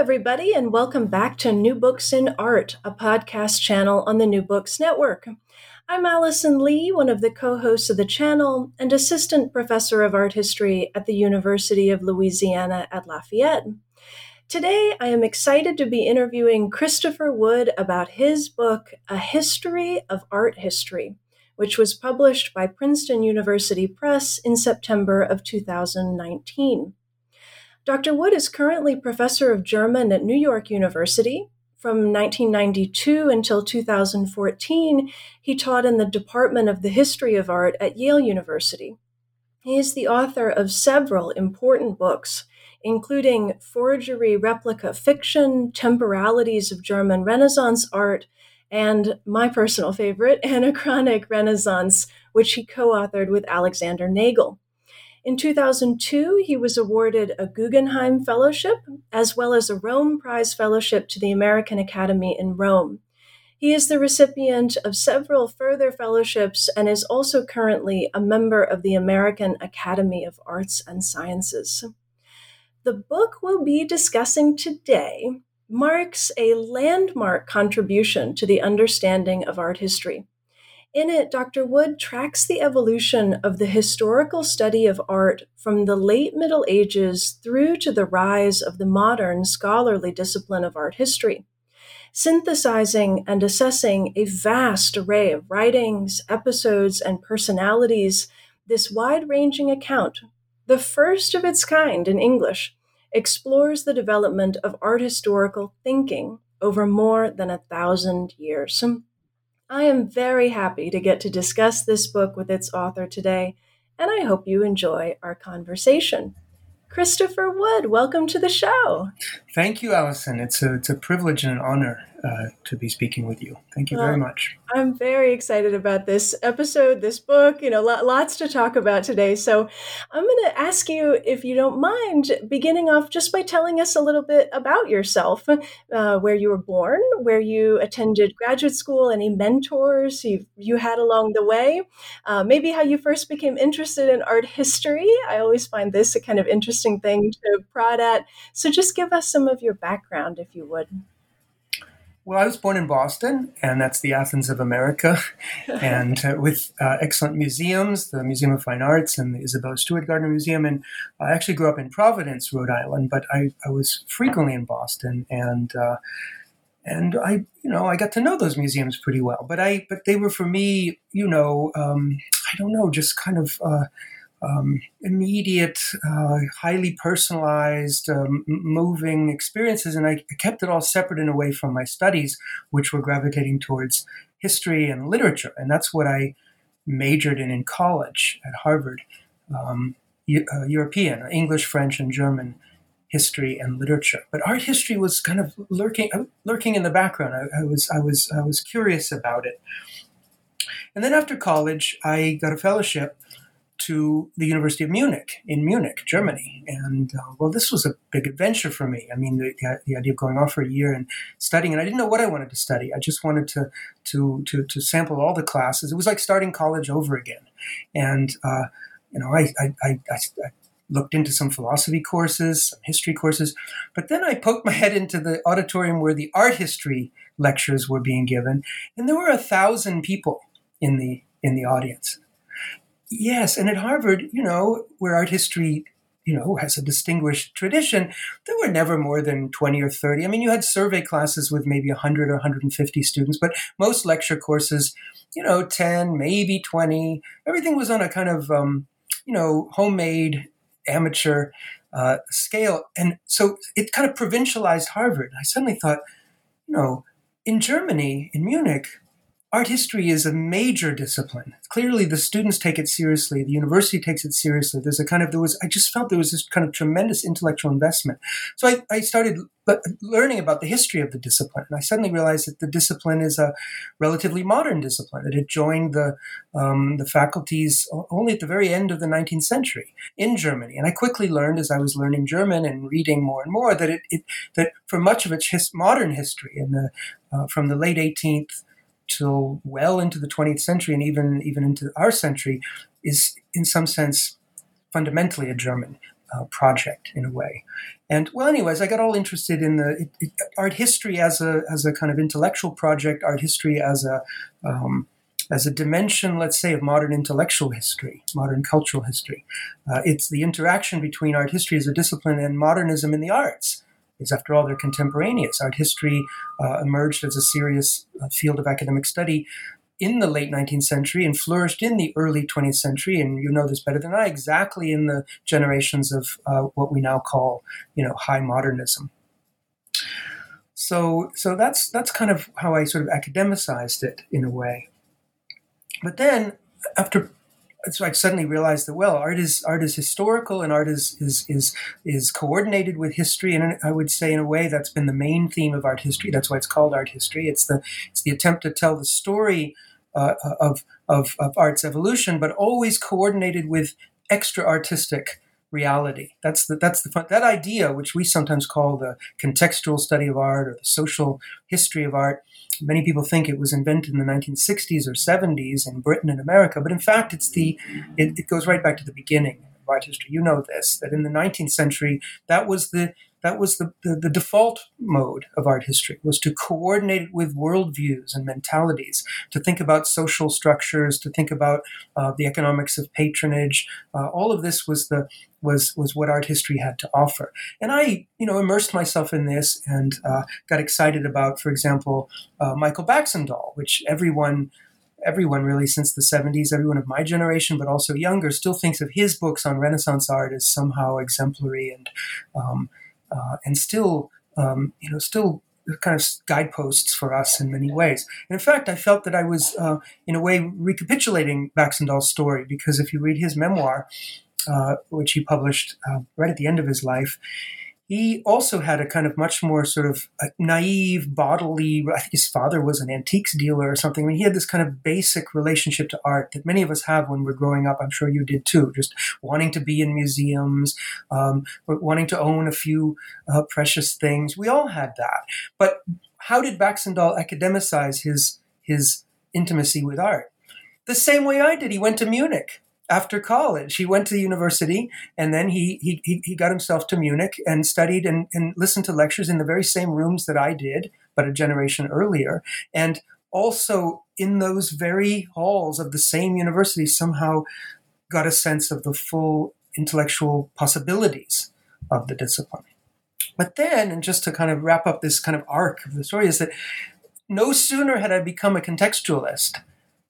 everybody, and welcome back to New Books in Art, a podcast channel on the New Books Network. I'm Allison Lee, one of the co hosts of the channel and assistant professor of art history at the University of Louisiana at Lafayette. Today, I am excited to be interviewing Christopher Wood about his book, A History of Art History, which was published by Princeton University Press in September of 2019. Dr. Wood is currently professor of German at New York University. From 1992 until 2014, he taught in the Department of the History of Art at Yale University. He is the author of several important books, including Forgery Replica Fiction, Temporalities of German Renaissance Art, and my personal favorite, Anachronic Renaissance, which he co authored with Alexander Nagel. In 2002, he was awarded a Guggenheim Fellowship as well as a Rome Prize Fellowship to the American Academy in Rome. He is the recipient of several further fellowships and is also currently a member of the American Academy of Arts and Sciences. The book we'll be discussing today marks a landmark contribution to the understanding of art history. In it, Dr. Wood tracks the evolution of the historical study of art from the late Middle Ages through to the rise of the modern scholarly discipline of art history, synthesizing and assessing a vast array of writings, episodes, and personalities. This wide ranging account, the first of its kind in English, explores the development of art historical thinking over more than a thousand years. I am very happy to get to discuss this book with its author today, and I hope you enjoy our conversation. Christopher Wood, welcome to the show. Thank you, Allison. It's a, it's a privilege and an honor uh, to be speaking with you. Thank you well, very much. I'm very excited about this episode, this book, you know, lots to talk about today. So I'm going to ask you, if you don't mind, beginning off just by telling us a little bit about yourself, uh, where you were born, where you attended graduate school, any mentors you, you had along the way, uh, maybe how you first became interested in art history. I always find this a kind of interesting thing to prod at. So just give us some of your background, if you would. Well, I was born in Boston, and that's the Athens of America, and uh, with uh, excellent museums, the Museum of Fine Arts and the Isabel Stewart Gardner Museum. And I actually grew up in Providence, Rhode Island, but I, I was frequently in Boston, and uh, and I, you know, I got to know those museums pretty well. But I, but they were for me, you know, um, I don't know, just kind of uh, um, immediate, uh, highly personalized, um, moving experiences. And I kept it all separate and away from my studies, which were gravitating towards history and literature. And that's what I majored in in college at Harvard um, uh, European, English, French, and German history and literature. But art history was kind of lurking, uh, lurking in the background. I, I was, I was, I was curious about it. And then after college, I got a fellowship to the University of Munich in Munich, Germany. And uh, well, this was a big adventure for me. I mean, the, the, idea of going off for a year and studying, and I didn't know what I wanted to study. I just wanted to to to, to sample all the classes. It was like starting college over again. And uh, you know, I, I, I, I looked into some philosophy courses, some history courses, but then I poked my head into the auditorium where the art history lectures were being given, and there were a thousand people in the in the audience. Yes, and at Harvard, you know, where art history, you know, has a distinguished tradition, there were never more than 20 or 30. I mean, you had survey classes with maybe 100 or 150 students, but most lecture courses, you know, 10, maybe 20. Everything was on a kind of, um, you know, homemade, amateur uh, scale. And so it kind of provincialized Harvard. I suddenly thought, you know, in Germany, in Munich, art history is a major discipline. Clearly, the students take it seriously. The university takes it seriously. There's a kind of there was I just felt there was this kind of tremendous intellectual investment. So I, I started learning about the history of the discipline, and I suddenly realized that the discipline is a relatively modern discipline. That it joined the um, the faculties only at the very end of the 19th century in Germany. And I quickly learned as I was learning German and reading more and more that it, it that for much of its his, modern history, in the uh, from the late 18th till well into the 20th century and even even into our century is in some sense fundamentally a German uh, project in a way. And well, anyways, I got all interested in the it, it, art history as a as a kind of intellectual project, art history as a um, as a dimension, let's say, of modern intellectual history, modern cultural history. Uh, it's the interaction between art history as a discipline and modernism in the arts after all, they're contemporaneous. Art history uh, emerged as a serious uh, field of academic study in the late 19th century and flourished in the early 20th century, and you know this better than I, exactly in the generations of uh, what we now call, you know, high modernism. So, so that's that's kind of how I sort of academicized it in a way. But then, after so I suddenly realized that well, art is art is historical and art is is is is coordinated with history, and I would say in a way that's been the main theme of art history. That's why it's called art history. It's the it's the attempt to tell the story uh, of, of of art's evolution, but always coordinated with extra artistic reality. That's the that's the fun, that idea, which we sometimes call the contextual study of art or the social history of art Many people think it was invented in the 1960s or 70s in Britain and America, but in fact, it's the it, it goes right back to the beginning history. You know this that in the 19th century, that was the that was the, the, the, default mode of art history was to coordinate it with worldviews and mentalities to think about social structures to think about uh, the economics of patronage uh, all of this was the was was what art history had to offer. And I, you know, immersed myself in this and uh, got excited about, for example, uh, Michael Baxandall, which everyone everyone really since the 70s, everyone of my generation, but also younger, still thinks of his books on Renaissance art as somehow exemplary and um, uh, and still um, you know still kind of guideposts for us in many ways. And in fact, I felt that I was uh, in a way recapitulating Baxandall's story because if you read his memoir, uh, which he published uh, right at the end of his life, he also had a kind of much more sort of naive, bodily. I think his father was an antiques dealer or something. I mean, he had this kind of basic relationship to art that many of us have when we're growing up. I'm sure you did too. Just wanting to be in museums, um, wanting to own a few uh, precious things. We all had that. But how did Baxandall academicize his his intimacy with art? The same way I did. He went to Munich after college. He went to university and then he, he, he got himself to Munich and studied and, and listened to lectures in the very same rooms that I did, but a generation earlier. And also in those very halls of the same university, somehow got a sense of the full intellectual possibilities of the discipline. But then, and just to kind of wrap up this kind of arc of the story, is that no sooner had I become a contextualist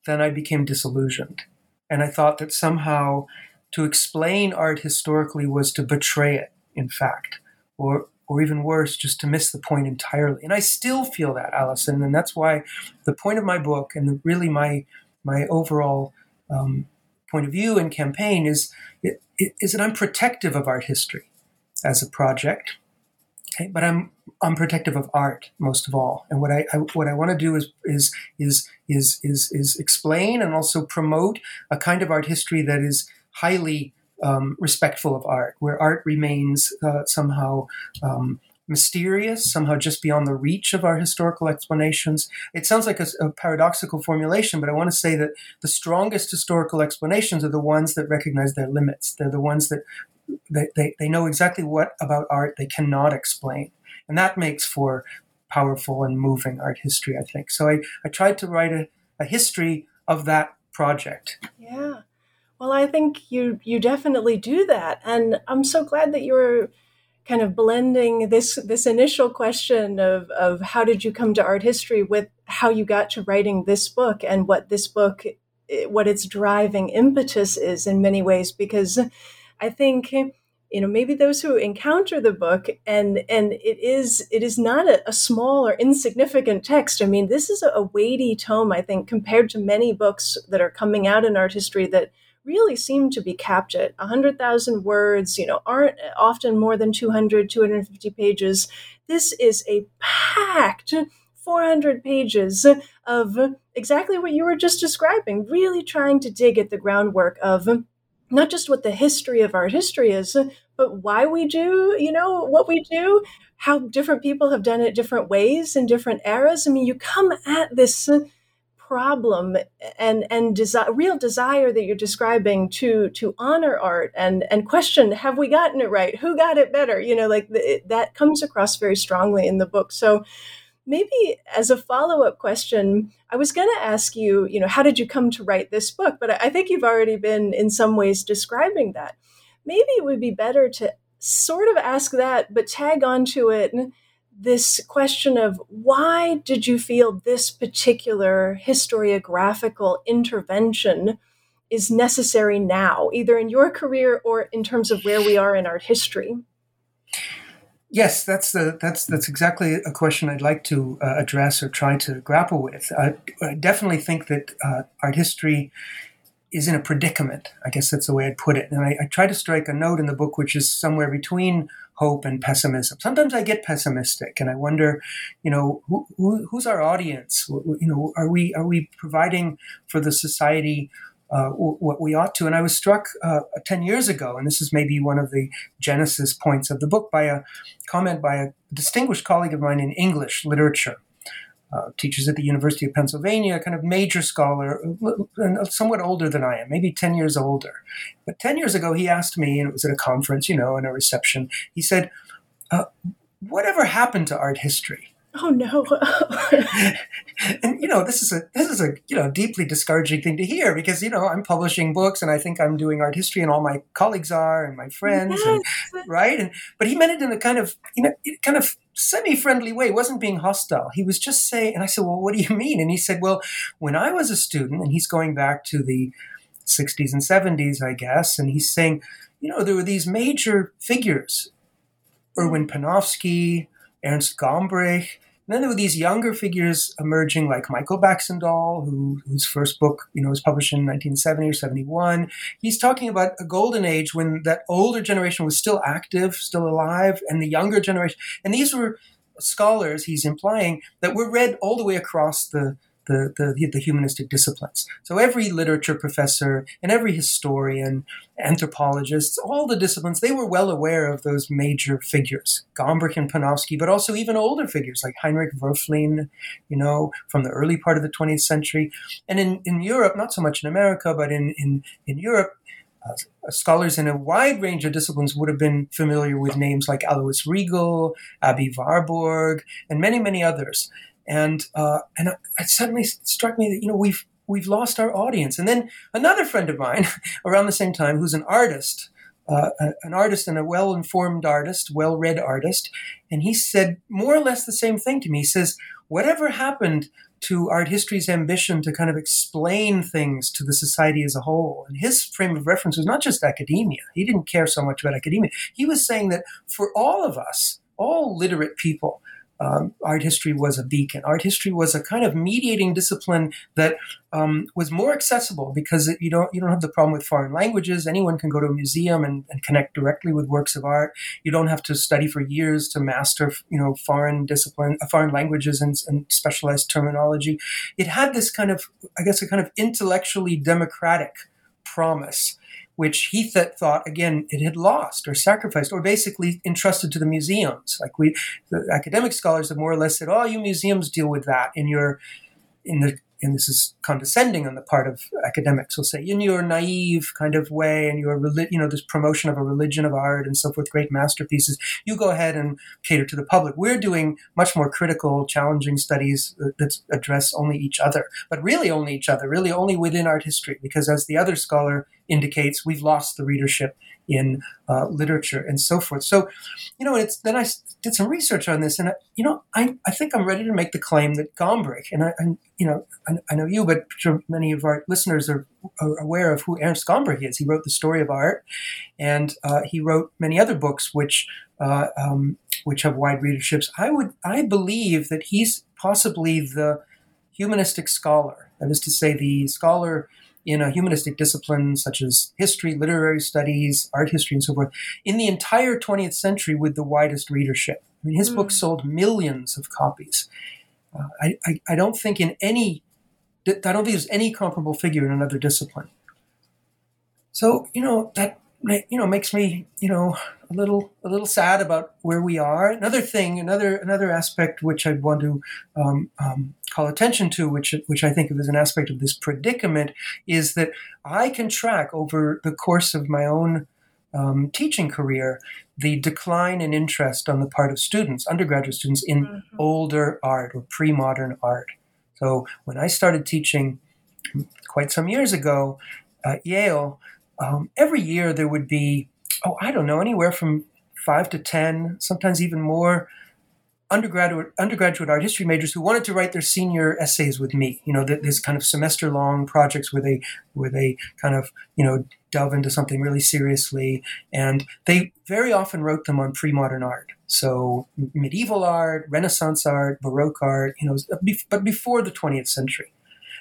than I became disillusioned. And I thought that somehow to explain art historically was to betray it, in fact, or or even worse, just to miss the point entirely. And I still feel that, Allison, and that's why the point of my book and the, really my my overall um, point of view and campaign is is that I'm protective of art history as a project, okay? but I'm I'm protective of art most of all. And what I, I what I want to do is is is is is is explain and also promote a kind of art history that is highly um, respectful of art, where art remains uh, somehow. Um, mysterious, somehow just beyond the reach of our historical explanations. It sounds like a, a, paradoxical formulation, but I want to say that the strongest historical explanations are the ones that recognize their limits. They're the ones that they, they, they know exactly what about art they cannot explain. And that makes for powerful and moving art history, I think. So I, I tried to write a, a history of that project. Yeah. Well, I think you you definitely do that, and I'm so glad that you're kind of blending this this initial question of of how did you come to art history with how you got to writing this book and what this book eh, what its driving impetus is in many ways because I think you know maybe those who encounter the book and and it is it is not a, a small or insignificant text i mean this is a, a weighty tome i think compared to many books that are coming out in art history that really seem to be capped at 100,000 words, you know, aren't often more than 200, 250 pages. This is a packed 400 pages of exactly what you were just describing, really trying to dig at the groundwork of not just what the history of art history is, but why we do, you know, what we do, how different people have done it different ways in different eras. I mean, you come at this problem and and desi- real desire that you're describing to to honor art and and question have we gotten it right? Who got it better? You know like that comes across very strongly in the book. So maybe as a follow-up question i was going to ask you you know how did you come to write this book but i think you've already been in some ways describing that maybe it would be better to sort of ask that but tag onto it this question of why did you feel this particular historiographical intervention is necessary now, either in your career or in terms of where we are in art history? Yes, that's the that's that's exactly a question I'd like to uh, address or try to grapple with. I definitely think that uh, art history is in a predicament. I guess that's the way I'd put it. And I, I try to strike a note in the book which is somewhere between hope and pessimism. Sometimes I get pessimistic, and I wonder, you know, who, who, who's our audience? You know, are we are we providing for the society uh, what we ought to? And I was struck uh, ten years ago, and this is maybe one of the genesis points of the book, by a comment by a distinguished colleague of mine in English literature uh, teaches at the University of Pennsylvania, kind of major scholar, uh, somewhat older than I am, maybe 10 years older. But 10 years ago, he asked me, and it was at a conference, you know, in a reception, he said, uh, Whatever happened to art history? Oh no! and you know, this is a this is a you know deeply discouraging thing to hear because you know I'm publishing books and I think I'm doing art history and all my colleagues are and my friends yes. and right and but he meant it in a kind of you know kind of semi-friendly way. He wasn't being hostile. He was just saying, and I said, "Well, what do you mean?" And he said, "Well, when I was a student, and he's going back to the 60s and 70s, I guess, and he's saying, you know, there were these major figures, Erwin mm-hmm. Panofsky, Ernst Gombrich." And then there were these younger figures emerging, like Michael Baxandall, who, whose first book, you know, was published in 1970 or 71. He's talking about a golden age when that older generation was still active, still alive, and the younger generation. And these were scholars, he's implying, that were read all the way across the the, the, the humanistic disciplines. So every literature professor and every historian, anthropologists, all the disciplines, they were well aware of those major figures, Gombrich and Panofsky, but also even older figures like Heinrich Wölfflin, you know, from the early part of the 20th century. And in, in Europe, not so much in America, but in, in, in Europe, uh, scholars in a wide range of disciplines would have been familiar with names like Alois Riegl, Aby Warburg, and many, many others and uh, and it suddenly struck me that you know we've we've lost our audience. And then another friend of mine around the same time, who's an artist, uh, an artist and a well-informed artist, well-read artist, and he said more or less the same thing to me. He says, "Whatever happened." To art history's ambition to kind of explain things to the society as a whole. And his frame of reference was not just academia. He didn't care so much about academia. He was saying that for all of us, all literate people, um, art history was a beacon. Art history was a kind of mediating discipline that um, was more accessible because it, you don't you don't have the problem with foreign languages. Anyone can go to a museum and, and, connect directly with works of art. You don't have to study for years to master you know foreign discipline, uh, foreign languages and, and specialized terminology. It had this kind of I guess a kind of intellectually democratic promise which he th- thought again it had lost or sacrificed or basically entrusted to the museums. Like we, the academic scholars have more or less said, "Oh, you museums deal with that in your in the and this is condescending on the part of academics will say in your naive kind of way and your you know this promotion of a religion of art and so forth great masterpieces. You go ahead and cater to the public. We're doing much more critical challenging studies uh, that address only each other but really only each other really only within art history because as the other scholar indicates we've lost the readership in uh, literature and so forth. So, you know, it's then I did some research on this, and I, you know, I, I think I'm ready to make the claim that Gombrich, and I, I you know, I, I, know you, but sure many of our listeners are, are, aware of who Ernst Gombrich is. He wrote the story of art, and uh, he wrote many other books which uh, um, which have wide readerships. I would I believe that he's possibly the humanistic scholar. That is to say, the scholar in a humanistic discipline such as history, literary studies, art history, and so forth, in the entire 20th century with the widest readership. I mean, his mm. book sold millions of copies. Uh, I, I, I, don't think in any, I don't think there's any comparable figure in another discipline. So, you know, that you know makes me you know a little a little sad about where we are. Another thing, another another aspect which I'd want to um, um, call attention to, which which I think of as an aspect of this predicament, is that I can track over the course of my own um, teaching career the decline in interest on the part of students, undergraduate students, in mm-hmm. older art or pre-modern art. So when I started teaching quite some years ago at Yale um, every year there would be, oh, I don't know, anywhere from five to 10, sometimes even more undergraduate undergraduate art history majors who wanted to write their senior essays with me. You know, this kind of semester long projects where they where they kind of you know delve into something really seriously, and they very often wrote them on pre-modern art. So medieval art, Renaissance art, Baroque art, you know, but before the 20th century.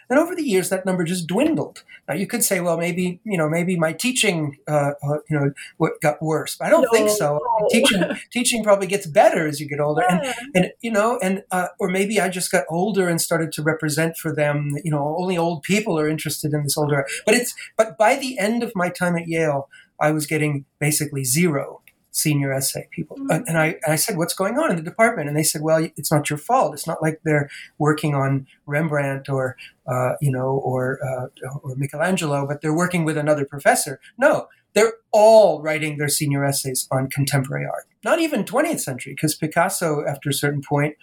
And over the years, that number just dwindled. Now you could say, well, maybe you know, maybe my teaching, uh, uh, you know, got worse. But I don't no, think so. No. Teaching, teaching probably gets better as you get older, yeah. and and you know, and uh, or maybe I just got older and started to represent for them. You know, only old people are interested in this older. But it's but by the end of my time at Yale, I was getting basically zero senior essay people. Mm-hmm. And, I, and I said, What's going on in the department? And they said, Well, it's not your fault. It's not like they're working on Rembrandt or, uh, you know, or, uh, or Michelangelo, but they're working with another professor. No, they're all writing their senior essays on contemporary art, not even 20th century, because Picasso, after a certain point,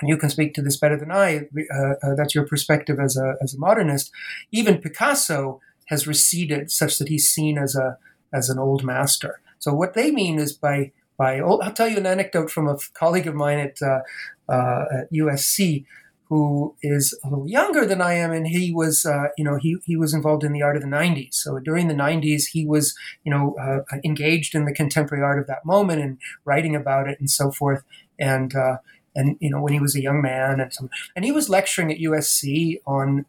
and you can speak to this better than I, uh, uh, that's your perspective as a, as a modernist, even Picasso has receded such that he's seen as a as an old master. So what they mean is by by I'll tell you an anecdote from a colleague of mine at, uh, uh, at USC who is a little younger than I am, and he was, uh, you know, he, he was involved in the art of the '90s. So during the '90s, he was, you know, uh, engaged in the contemporary art of that moment and writing about it and so forth. And uh, and you know, when he was a young man, and so, and he was lecturing at USC on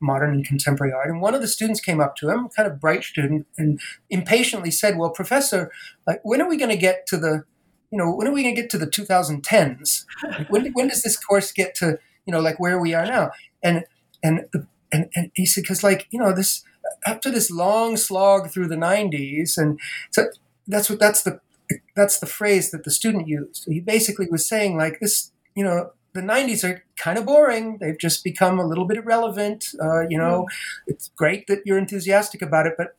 modern and contemporary art. And one of the students came up to him, kind of bright student, and impatiently said, "Well, professor, like when are we going to get to the, you know, when are we going to get to the 2010s? Like, when when does this course get to, you know, like where we are now?" And and and and he said, "Because like you know this." After this long slog through the 90s, and so that's what that's the that's the phrase that the student used. He basically was saying like this, you know, the 90s are kind of boring. They've just become a little bit irrelevant. Uh, you know, mm. it's great that you're enthusiastic about it, but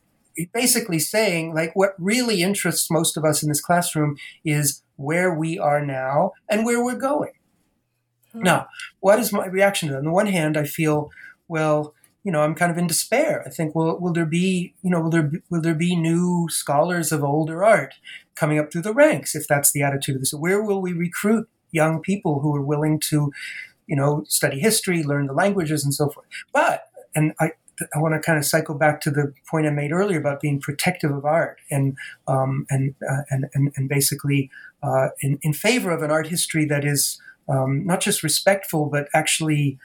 basically saying like what really interests most of us in this classroom is where we are now and where we're going. Mm. Now, what is my reaction to that? On the one hand, I feel, well, you know, I'm kind of in despair. I think, well, will there be, you know, will there be, will there be new scholars of older art coming up through the ranks if that's the attitude of this? Where will we recruit young people who are willing to, you know, study history, learn the languages, and so forth. But and I. I want to kind of cycle back to the point I made earlier about being protective of art and um, and, uh, and, and and basically uh, in in favor of an art history that is um, not just respectful but actually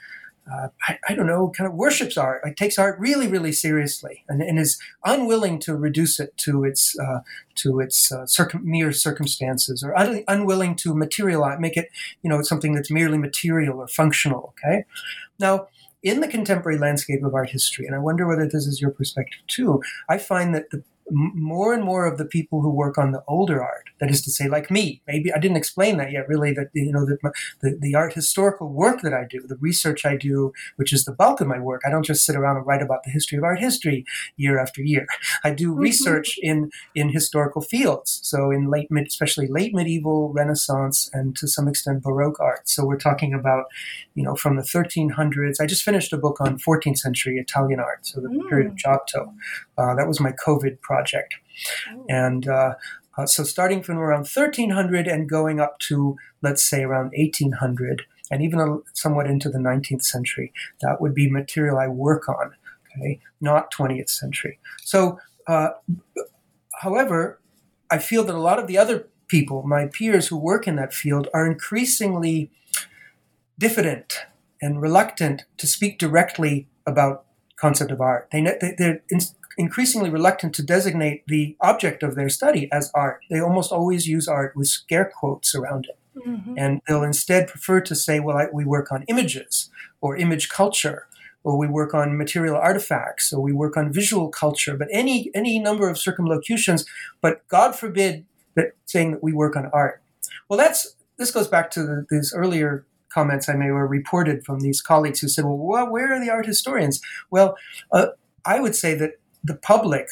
uh, I, I, don't know, kind of worships art, like takes art really, really seriously, and, and is unwilling to reduce it to its uh, to its uh, mere circumstances, or un- unwilling to materialize, make it, you know, something that's merely material or functional. Okay, now in the contemporary landscape of art history, and I wonder whether this is your perspective too. I find that the more and more of the people who work on the older art, that is to say, like me, maybe I didn't explain that yet, really, that, you know, that the, the art historical work that I do, the research I do, which is the bulk of my work, I don't just sit around and write about the history of art history year after year. I do mm-hmm. research in, in historical fields. So in late, mid, especially late medieval, Renaissance, and to some extent Baroque art. So we're talking about, you know, from the 1300s. I just finished a book on 14th century Italian art, so the mm. period of Giotto. Uh, that was my COVID project. Oh. And uh, uh, so starting from around 1300 and going up to, let's say, around 1800, and even a, somewhat into the 19th century, that would be material I work on, okay, not 20th century. So, uh, however, I feel that a lot of the other people, my peers who work in that field, are increasingly diffident and reluctant to speak directly about concept of art. They, they're increasingly reluctant to designate the object of their study as art. They almost always use art with scare quotes around it. Mm-hmm. And they'll instead prefer to say, well, I, we work on images or image culture or we work on material artifacts, or we work on visual culture, but any any number of circumlocutions. But God forbid that saying that we work on art. Well, that's this goes back to the, these earlier comments I made were reported from these colleagues who said, well, where are the art historians? Well, uh, I would say that the public,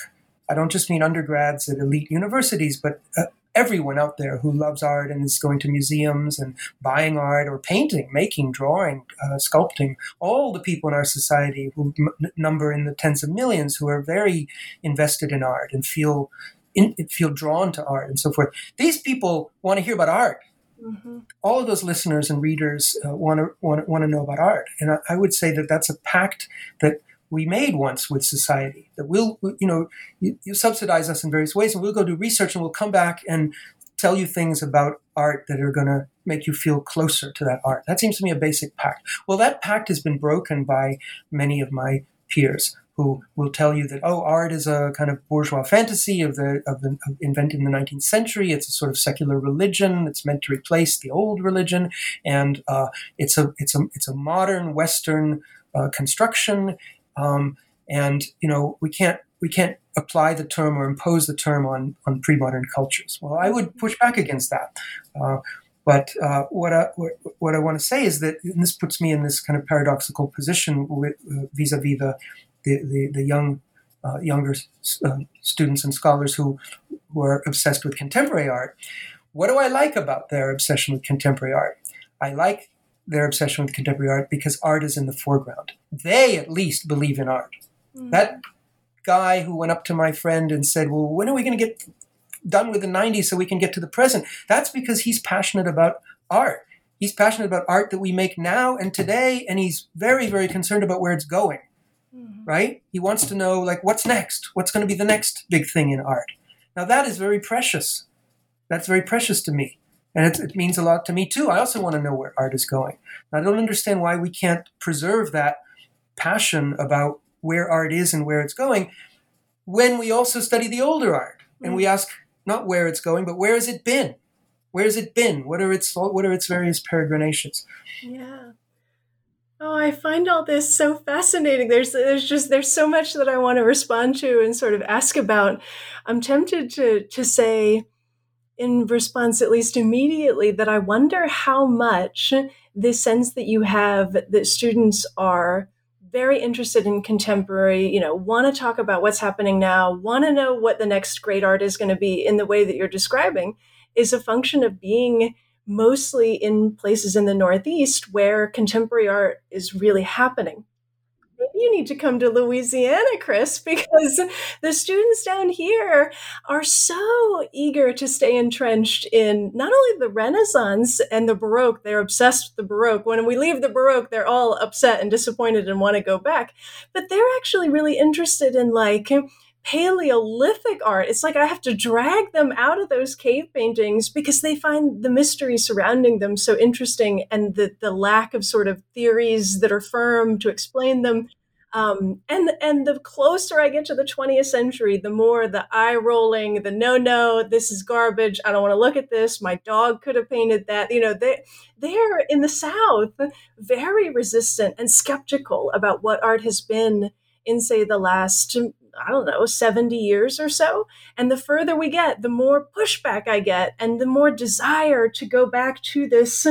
I don't just mean undergrads at elite universities, but uh, everyone out there who loves art and is going to museums and buying art or painting, making, drawing, uh, sculpting, all the people in our society who m- number in the tens of millions who are very invested in art and feel in, feel drawn to art and so forth. These people want to hear about art. Mm-hmm. All of those listeners and readers uh, want to want to know about art, and I, I, would say that that's a pact that we made once with society. That we'll, you know, you, you subsidize us in various ways, and we'll go do research, and we'll come back and tell you things about art that are going to make you feel closer to that art. That seems to me a basic pact. Well, that pact has been broken by many of my peers who will tell you that oh, art is a kind of bourgeois fantasy of the of the of invented in the 19th century. It's a sort of secular religion. It's meant to replace the old religion, and uh, it's a it's a it's a modern Western uh, construction. Um, and you know we can't we can't apply the term or impose the term on on pre-modern cultures. Well, I would push back against that. Uh, but uh, what, I, what I want to say is that this puts me in this kind of paradoxical position with, uh, vis-a-vis the the, the, the young uh, younger uh, students and scholars who, who are obsessed with contemporary art. What do I like about their obsession with contemporary art? I like their obsession with contemporary art because art is in the foreground. They at least believe in art. Mm. That guy who went up to my friend and said, Well, when are we going to get done with the 90s so we can get to the present? That's because he's passionate about art. He's passionate about art that we make now and today, and he's very, very concerned about where it's going mm-hmm. right? He wants to know, like, what's next? What's going to be the next big thing in art? Now, that is very precious. That's very precious to me. And it, it means a lot to me, too. I also want to know where art is going. I don't understand why we can't preserve that passion about where art is and where it's going when we also study the older art and we mm-hmm. ask not where it's going, but where has it been? Where has it been? What are its what are its various peregrinations? Yeah. Oh, I find all this so fascinating. There's there's just there's so much that I want to respond to and sort of ask about. I'm tempted to to say in response at least immediately that I wonder how much the sense that you have that students are very interested in contemporary, you know, want to talk about what's happening now, want to know what the next great art is going to be in the way that you're describing is a function of being mostly in places in the Northeast where contemporary art is really happening. You need to come to Louisiana, Chris, because the students down here are so eager to stay entrenched in not only the Renaissance and the Baroque, they're obsessed with the Baroque. When we leave the Baroque, they're all upset and disappointed and want to go back. But they're actually really interested in like Paleolithic art. It's like I have to drag them out of those cave paintings because they find the mystery surrounding them so interesting and the, the lack of sort of theories that are firm to explain them. Um, and and the closer I get to the 20th century, the more the eye rolling, the no no, this is garbage. I don't want to look at this. My dog could have painted that. You know, they they're in the South very resistant and skeptical about what art has been in say the last I don't know, 70 years or so. And the further we get, the more pushback I get and the more desire to go back to this,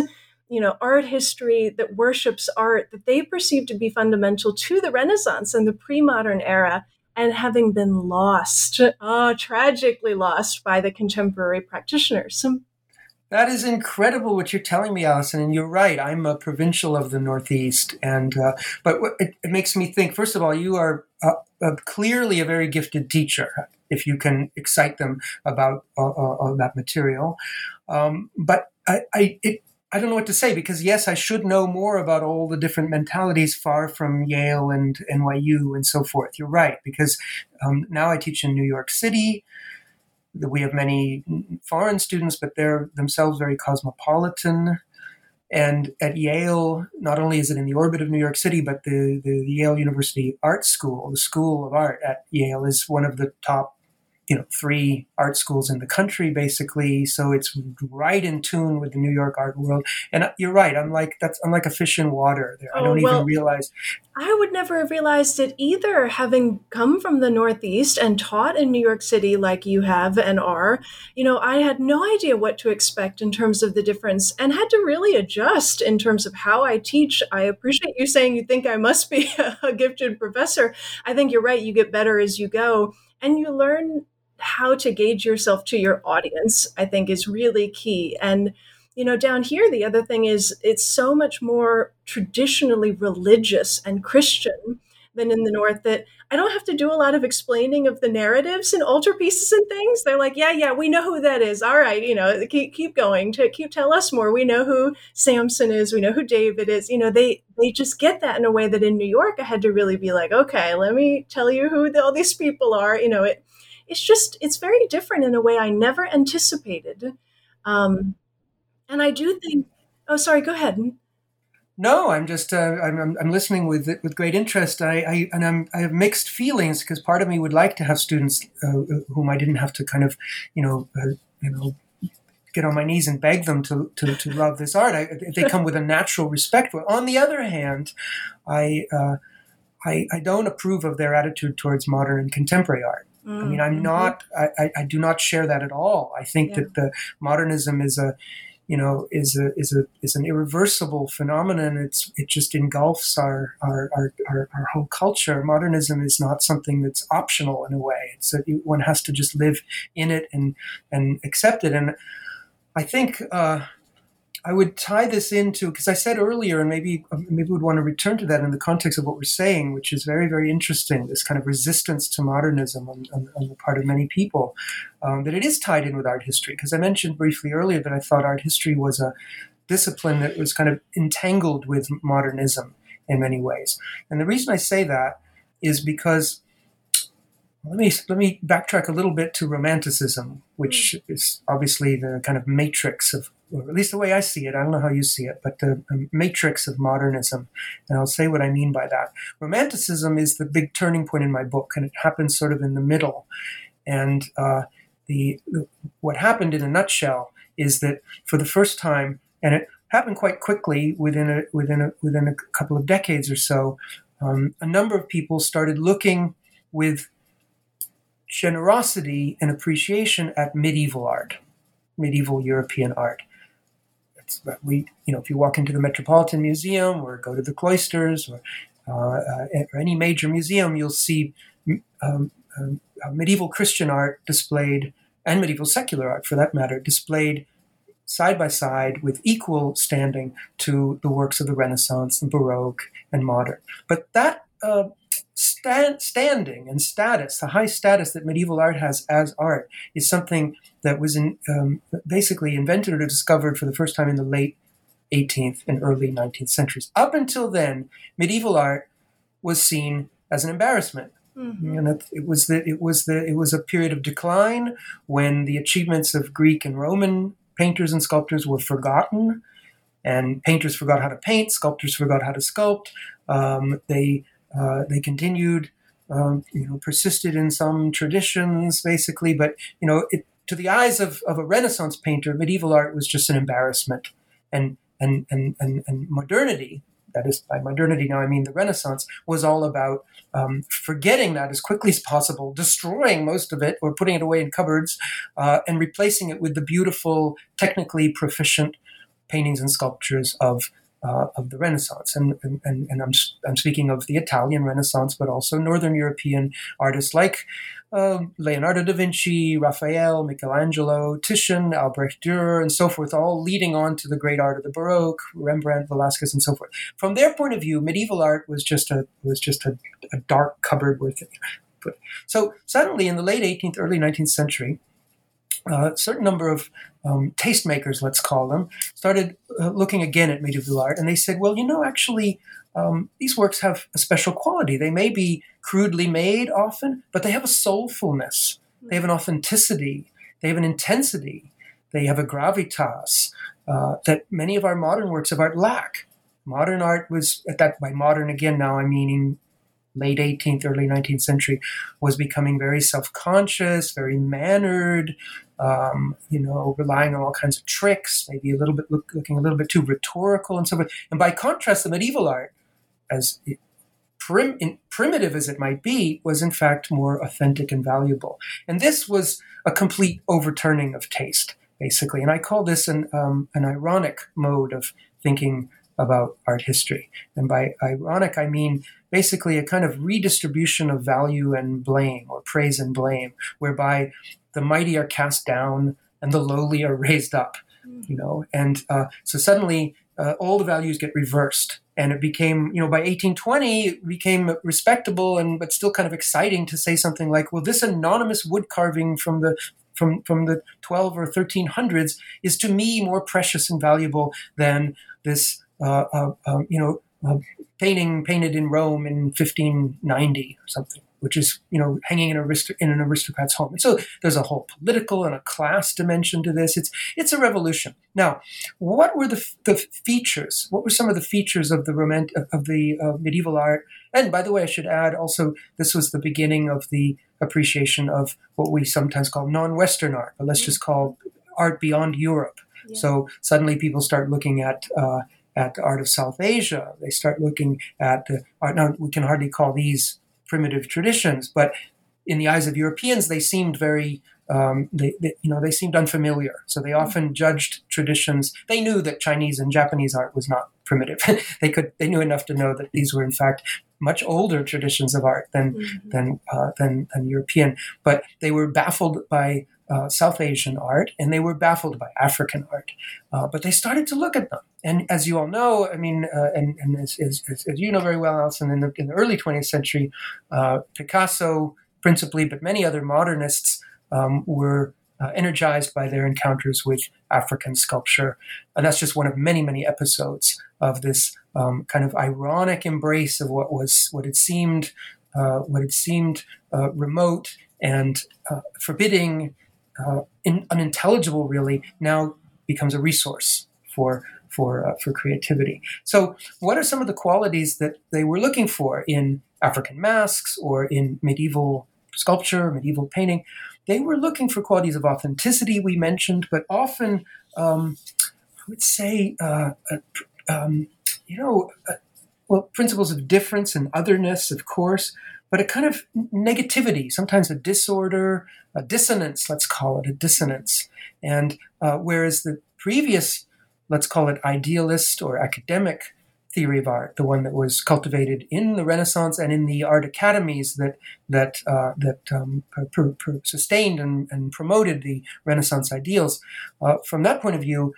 you know, art history that worships art that they perceive to be fundamental to the Renaissance and the pre modern era and having been lost, oh, tragically lost by the contemporary practitioners. That is incredible what you're telling me, Allison. And you're right. I'm a provincial of the Northeast, and uh, but it, it, makes me think. First of all, you are uh, uh, clearly a very gifted teacher if you can excite them about uh, uh, that material. Um, but I, I, it, I don't know what to say because yes, I should know more about all the different mentalities far from Yale and NYU and so forth. You're right because um, now I teach in New York City we have many foreign students, but they're themselves very cosmopolitan. And at Yale, not only is it in the orbit of New York City, but the, the Yale University Art School, the School of Art at Yale, is one of the top you know three art schools in the country basically. So it's right in tune with the new york art world. And uh, you're right i'm like that's i'm like a fish in water there. Oh, i don't well, even realize i would never have realized it either having come from the northeast and taught in new york city like you have and are. You know i had no idea what to expect in terms of the difference and had to really adjust in terms of how i teach. I appreciate you saying you think i must be a gifted professor. I think you're right you get better as you go. And you learn how to gauge yourself to your audience, I think is really key. And, you know, down here, the other thing is it's so much more traditionally religious and Christian than in the North that I don't have to do a lot of explaining of the narratives and altarpieces and things. They're like, yeah, yeah, we know who that is. All right, you know, keep keep going. To keep tell us more. We know who Samson is. We know who David is. You know, they they just get that in a way that in New York I had to really be like, okay, let me tell you who the, all these people are. You know, it it's just it's very different in a way I never anticipated. Um, and I do think. Oh, sorry. Go ahead. No, I'm just uh, I'm, I'm listening with with great interest. I, I and I'm I have mixed feelings because part of me would like to have students uh, whom I didn't have to kind of you know uh, you know get on my knees and beg them to to, to love this art. I, they come with a natural respect for. It. On the other hand, I, uh, I I don't approve of their attitude towards modern and contemporary art. Mm-hmm. I mean, I'm mm-hmm. not, I, I, do not share that at all. I think yeah. that the modernism is a, you know, is a is a is an irreversible phenomenon. It's it just engulfs our our, our, our, our whole culture. Modernism is not something that's optional in a way. It's that one has to just live in it and and accept it. And I think uh, I would tie this into because I said earlier, and maybe um, maybe would want to return to that in the context of what we're saying, which is very very interesting. This kind of resistance to modernism on, on, on the part of many people, um, that it is tied in with art history. Because I mentioned briefly earlier that I thought art history was a discipline that was kind of entangled with modernism in many ways. And the reason I say that is because let me let me backtrack a little bit to romanticism, which mm. is obviously the kind of matrix of or at least the way I see it, I don't know how you see it, but the, matrix of modernism. And I'll say what I mean by that. Romanticism is the big turning point in my book, and it happens sort of in the middle. And uh, the, the what happened in a nutshell is that for the first time, and it happened quite quickly within a within a within a couple of decades or so, um, a number of people started looking with generosity and appreciation at medieval art, medieval European art we, you know, if you walk into the Metropolitan Museum or go to the cloisters or, uh, uh, or any major museum, you'll see um, um, uh, medieval Christian art displayed and medieval secular art, for that matter, displayed side by side with equal standing to the works of the Renaissance and Baroque and modern. But that uh, stand, standing and status, the high status that medieval art has as art, is something that was in, um, basically invented or discovered for the first time in the late 18th and early 19th centuries. Up until then, medieval art was seen as an embarrassment. Mm-hmm. And it, it was the, it was the, it was a period of decline when the achievements of Greek and Roman painters and sculptors were forgotten, and painters forgot how to paint, sculptors forgot how to sculpt. Um, they uh, they continued, um, you know, persisted in some traditions, basically. But you know, it, to the eyes of, of a Renaissance painter, medieval art was just an embarrassment, and and and and, and modernity, that is by modernity now I mean the Renaissance, was all about um, forgetting that as quickly as possible, destroying most of it or putting it away in cupboards, uh, and replacing it with the beautiful, technically proficient paintings and sculptures of uh, of the Renaissance. And, and, and I'm, I'm speaking of the Italian Renaissance, but also Northern European artists like uh, Leonardo da Vinci, Raphael, Michelangelo, Titian, Albrecht Dürer, and so forth, all leading on to the great art of the Baroque, Rembrandt, Velasquez, and so forth. From their point of view, medieval art was just a was just a, a dark cupboard it. So suddenly, in the late 18th, early 19th century, uh, a certain number of um, tastemakers, let's call them, started uh, looking again at medieval art, and they said, well, you know, actually, um, these works have a special quality. They may be crudely made often, but they have a soulfulness. They have an authenticity. They have an intensity. They have a gravitas uh, that many of our modern works of art lack. Modern art was at that by modern again now I'm meaning late 18th, early 19th century, was becoming very self-conscious, very mannered, um, you know, relying on all kinds of tricks, maybe a little bit look, looking a little bit too rhetorical and so forth. And by contrast, the medieval art, as prim, in, primitive as it might be, was in fact more authentic and valuable. And this was a complete overturning of taste, basically. And I call this an, um, an ironic mode of thinking about art history. And by ironic, I mean basically a kind of redistribution of value and blame, or praise and blame, whereby the mighty are cast down and the lowly are raised up. You know, and uh, so suddenly uh, all the values get reversed, and it became, you know, by 1820, it became respectable and but still kind of exciting to say something like, "Well, this anonymous wood carving from the from from the 12 or 1300s is to me more precious and valuable than this uh, uh, um, you know, uh, painting painted in Rome in 1590 or something, which is you know hanging in, aristo- in an aristocrat's home. And so there's a whole political and a class dimension to this. It's it's a revolution. Now, what were the, the features? What were some of the features of the romant- of the uh, medieval art? And by the way, I should add also this was the beginning of the appreciation of what we sometimes call non-Western art, but let's just call art beyond Europe. Yeah. So suddenly people start looking at uh, at the art of South Asia. They start looking at the art. Now, we can hardly call these primitive traditions, but in the eyes of Europeans, they seemed very, um, they, they, you know, they seemed unfamiliar. So they often judged traditions. They knew that Chinese and Japanese art was not primitive. they could, they knew enough to know that these were in fact much older traditions of art than mm-hmm. than, uh, than than European. But they were baffled by uh, South Asian art, and they were baffled by African art. Uh, but they started to look at them. And as you all know, I mean, uh, and, and as, as, as, you know very well, Alison, in the, in the early 20th century, uh, Picasso, principally, but many other modernists um, were uh, energized by their encounters with African sculpture. And that's just one of many, many episodes of this um, kind of ironic embrace of what was what it seemed, uh, what it seemed remote and forbidding uh, in, unintelligible really now becomes a resource for for uh, for creativity. So, what are some of the qualities that they were looking for in African masks or in medieval sculpture, medieval painting? They were looking for qualities of authenticity we mentioned, but often um, I would say uh, um, you know uh, well principles of difference and otherness, of course, but a kind of negativity, sometimes a disorder, a dissonance, let's call it a dissonance. And uh, whereas the previous, let's call it idealist or academic theory of art, the one that was cultivated in the Renaissance and in the art academies that that uh, that um, sustained and, and, promoted the Renaissance ideals, uh, from that point of view,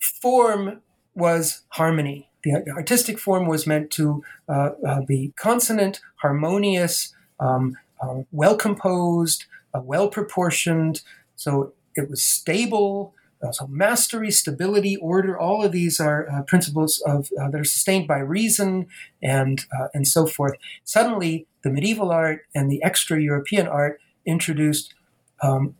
form was harmony the artistic form was meant to uh, uh, be consonant, harmonious, um, uh, well composed, uh, well proportioned. So it was stable. Uh, so mastery, stability, order, all of these are uh, principles of that are sustained by reason and and so forth. Suddenly, the medieval art and the extra-European art introduced um,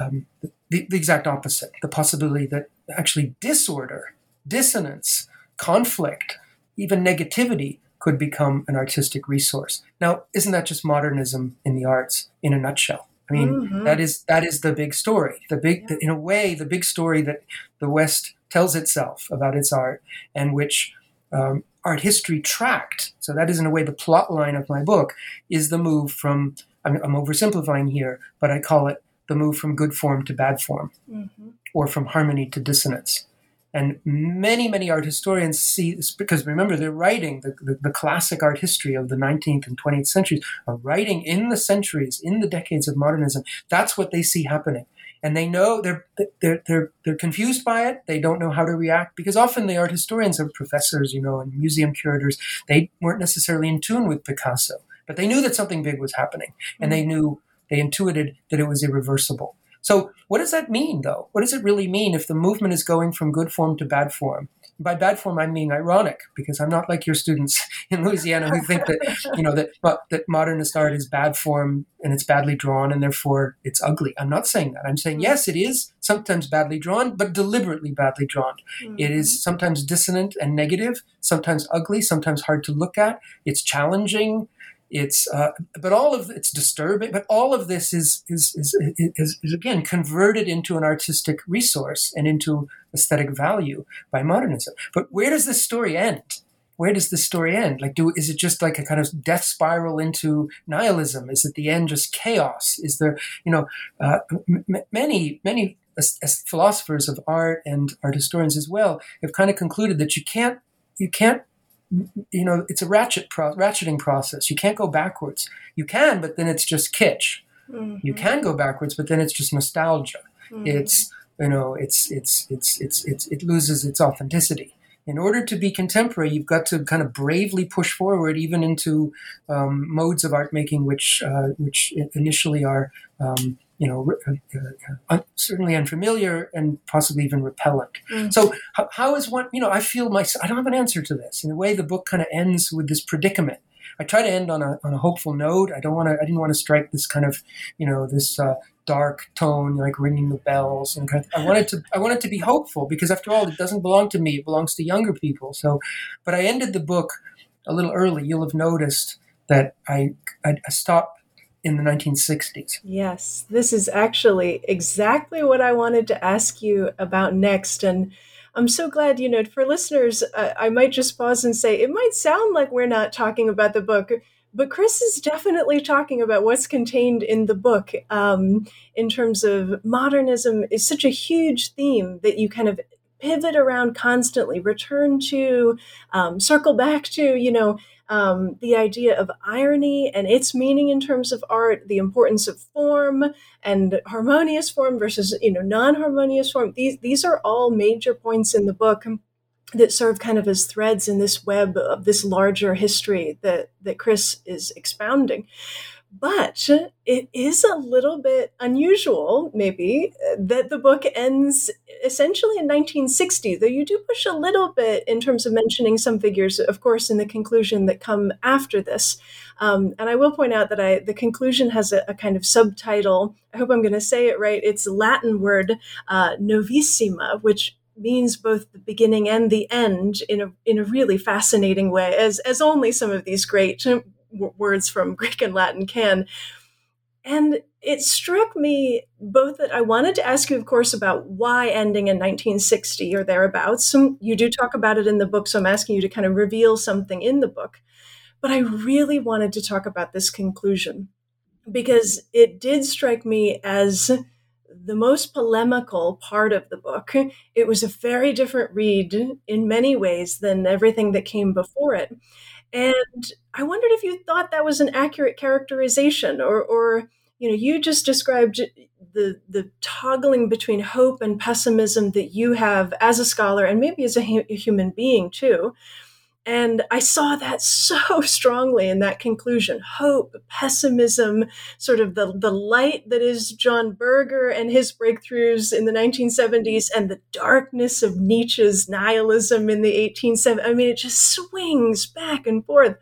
um, the, the exact opposite: the possibility that actually disorder, dissonance, conflict, even negativity could become an artistic resource. Now, isn't that just modernism in the arts in a nutshell? I mean, mm-hmm. that is that is the big story. The big, the, in a way, the big story that the West tells itself about its art, and which um, art history tracked, so that is in a way the plot line of my book, is the move from, I'm, I'm oversimplifying here, but I call it the move from good form to bad form, mm-hmm. or from harmony to dissonance. And many, many art historians see this because remember, they're writing the, the, the, classic art history of the 19th and 20th centuries, are writing in the centuries, in the decades of modernism. That's what they see happening. And they know they're, they're, they're, they're confused by it. They don't know how to react because often the art historians are professors, you know, and museum curators. They weren't necessarily in tune with Picasso, but they knew that something big was happening and mm-hmm. they knew, they intuited that it was irreversible. So, what does that mean, though? What does it really mean if the movement is going from good form to bad form? By bad form, I mean ironic, because I'm not like your students in Louisiana who think that you know that that modernist art is bad form and it's badly drawn and therefore it's ugly. I'm not saying that. I'm saying mm-hmm. yes, it is sometimes badly drawn, but deliberately badly drawn. Mm-hmm. It is mm-hmm. sometimes dissonant and negative, sometimes ugly, sometimes hard to look at. It's challenging. It's uh, but all of it's disturbing. But all of this is is, is is is again converted into an artistic resource and into aesthetic value by modernism. But where does this story end? Where does this story end? Like, do is it just like a kind of death spiral into nihilism? Is at the end just chaos? Is there, you know, uh, m- many many as, as philosophers of art and art historians as well have kind of concluded that you can't you can't you know, it's a ratchet pro- ratcheting process. You can't go backwards. You can, but then it's just kitsch. Mm-hmm. You can go backwards, but then it's just nostalgia. Mm-hmm. It's you know, it's it's it's it's it's it loses its authenticity. In order to be contemporary, you've got to kind of bravely push forward, even into um, modes of art making, which uh, which initially are um, you know, uh, uh, certainly unfamiliar and possibly even repellent. Mm. So, how, how is one, you know, I feel my, I don't have an answer to this. In a way, the book kind of ends with this predicament. I try to end on a, on a hopeful note. I don't want to, I didn't want to strike this kind of, you know, this uh, dark tone, like ringing the bells. And kind of, I wanted to, I wanted to be hopeful because after all, it doesn't belong to me. It belongs to younger people. So, but I ended the book a little early. You'll have noticed that I, I, I stopped in the 1960s. Yes, this is actually exactly what I wanted to ask you about next. And I'm so glad, you know, for listeners, uh, I might just pause and say it might sound like we're not talking about the book, but Chris is definitely talking about what's contained in the book um, in terms of modernism is such a huge theme that you kind of pivot around constantly, return to, um, circle back to, you know, um, the idea of irony and its meaning in terms of art, the importance of form and harmonious form versus you know non-harmonious form. These these are all major points in the book that serve kind of as threads in this web of this larger history that that Chris is expounding. But it is a little bit unusual, maybe, that the book ends essentially in 1960, though you do push a little bit in terms of mentioning some figures, of course, in the conclusion that come after this. Um, and I will point out that I the conclusion has a, a kind of subtitle. I hope I'm going to say it right. It's Latin word uh, novissima, which means both the beginning and the end in a in a really fascinating way, as as only some of these great w- words from Greek and Latin can. And it struck me both that I wanted to ask you, of course, about why ending in 1960 or thereabouts. Some, you do talk about it in the book, so I'm asking you to kind of reveal something in the book. But I really wanted to talk about this conclusion because it did strike me as the most polemical part of the book. It was a very different read in many ways than everything that came before it. And I wondered if you thought that was an accurate characterization or, or you know, you just described the the toggling between hope and pessimism that you have as a scholar and maybe as a, hu- a human being too. And I saw that so strongly in that conclusion hope, pessimism, sort of the, the light that is John Berger and his breakthroughs in the 1970s, and the darkness of Nietzsche's nihilism in the 1870s. I mean, it just swings back and forth.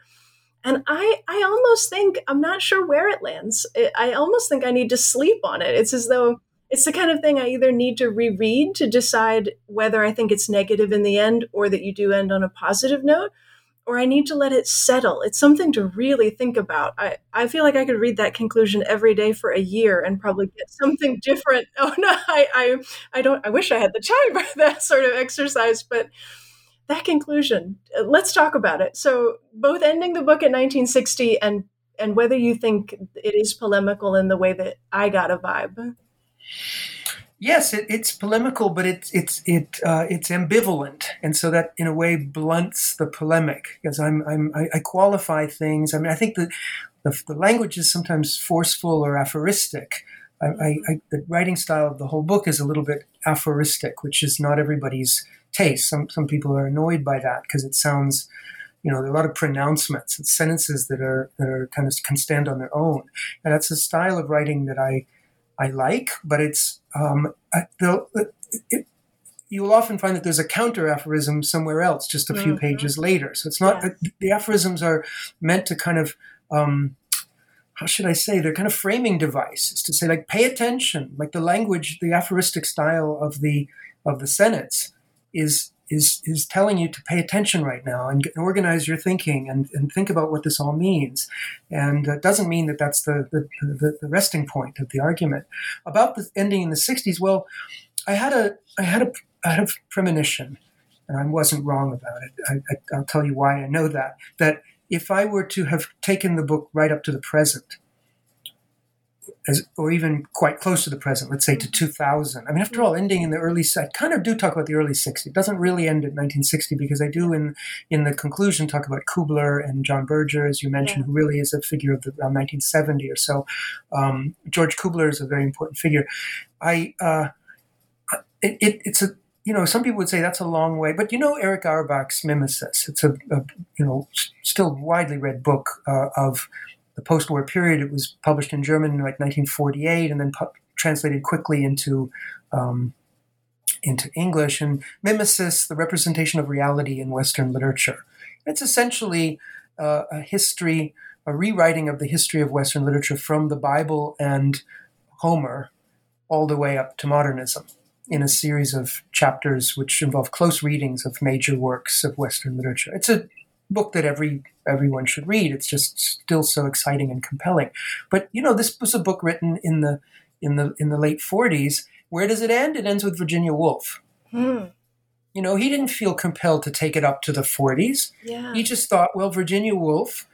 And I, I almost think, I'm not sure where it lands. I almost think I need to sleep on it. It's as though it's the kind of thing I either need to reread to decide whether I think it's negative in the end or that you do end on a positive note, or I need to let it settle. It's something to really think about. I, I feel like I could read that conclusion every day for a year and probably get something different. Oh no, I I, I don't I wish I had the time for that sort of exercise, but that conclusion, uh, let's talk about it. So, both ending the book at 1960 and and whether you think it is polemical in the way that I got a vibe. Yes, it, it's polemical, but it's it's it uh, it's ambivalent, and so that in a way blunts the polemic because I'm I'm I, I qualify things. I mean, I think that the, the language is sometimes forceful or aphoristic. I, I, the writing style of the whole book is a little bit aphoristic, which is not everybody's taste. Some some people are annoyed by that because it sounds, you know, there are a lot of pronouncements and sentences that are that are kind of can stand on their own, and that's a style of writing that I I like, but it's um, it, you'll often find that there's a counter aphorism somewhere else, just a few mm-hmm. pages later. So it's not yeah. the aphorisms are meant to kind of um, how should I say? They're kind of framing devices to say like pay attention, like the language, the aphoristic style of the of the sonnets is is is telling you to pay attention right now and organize your thinking and, and think about what this all means. And it doesn't mean that that's the, the, the, the resting point of the argument. About the ending in the 60s, well, I had a I had a I had a premonition, and I wasn't wrong about it. I, I, I'll tell you why I know that. That if I were to have taken the book right up to the present, as, or even quite close to the present, let's say to 2000. I mean, after all, ending in the early, I kind of do talk about the early 60s. It doesn't really end at 1960 because I do in in the conclusion talk about Kubler and John Berger, as you mentioned, yeah. who really is a figure of the around 1970 or so. Um, George Kubler is a very important figure. I uh, it, it, it's a you know, some people would say that's a long way, but you know, Eric Auerbach's Mimesis. It's a, a you know still widely read book uh, of the post-war period. It was published in German in like 1948, and then pu- translated quickly into um, into English. And mimesis, the representation of reality in Western literature. It's essentially uh, a history, a rewriting of the history of Western literature from the Bible and Homer all the way up to modernism in a series of chapters which involve close readings of major works of Western literature. It's a book that every everyone should read. It's just still so exciting and compelling. But you know, this was a book written in the in the in the late 40s. Where does it end? It ends with Virginia Woolf. Hmm. You know, he didn't feel compelled to take it up to the 40s. Yeah. He just thought, well, Virginia Woolf,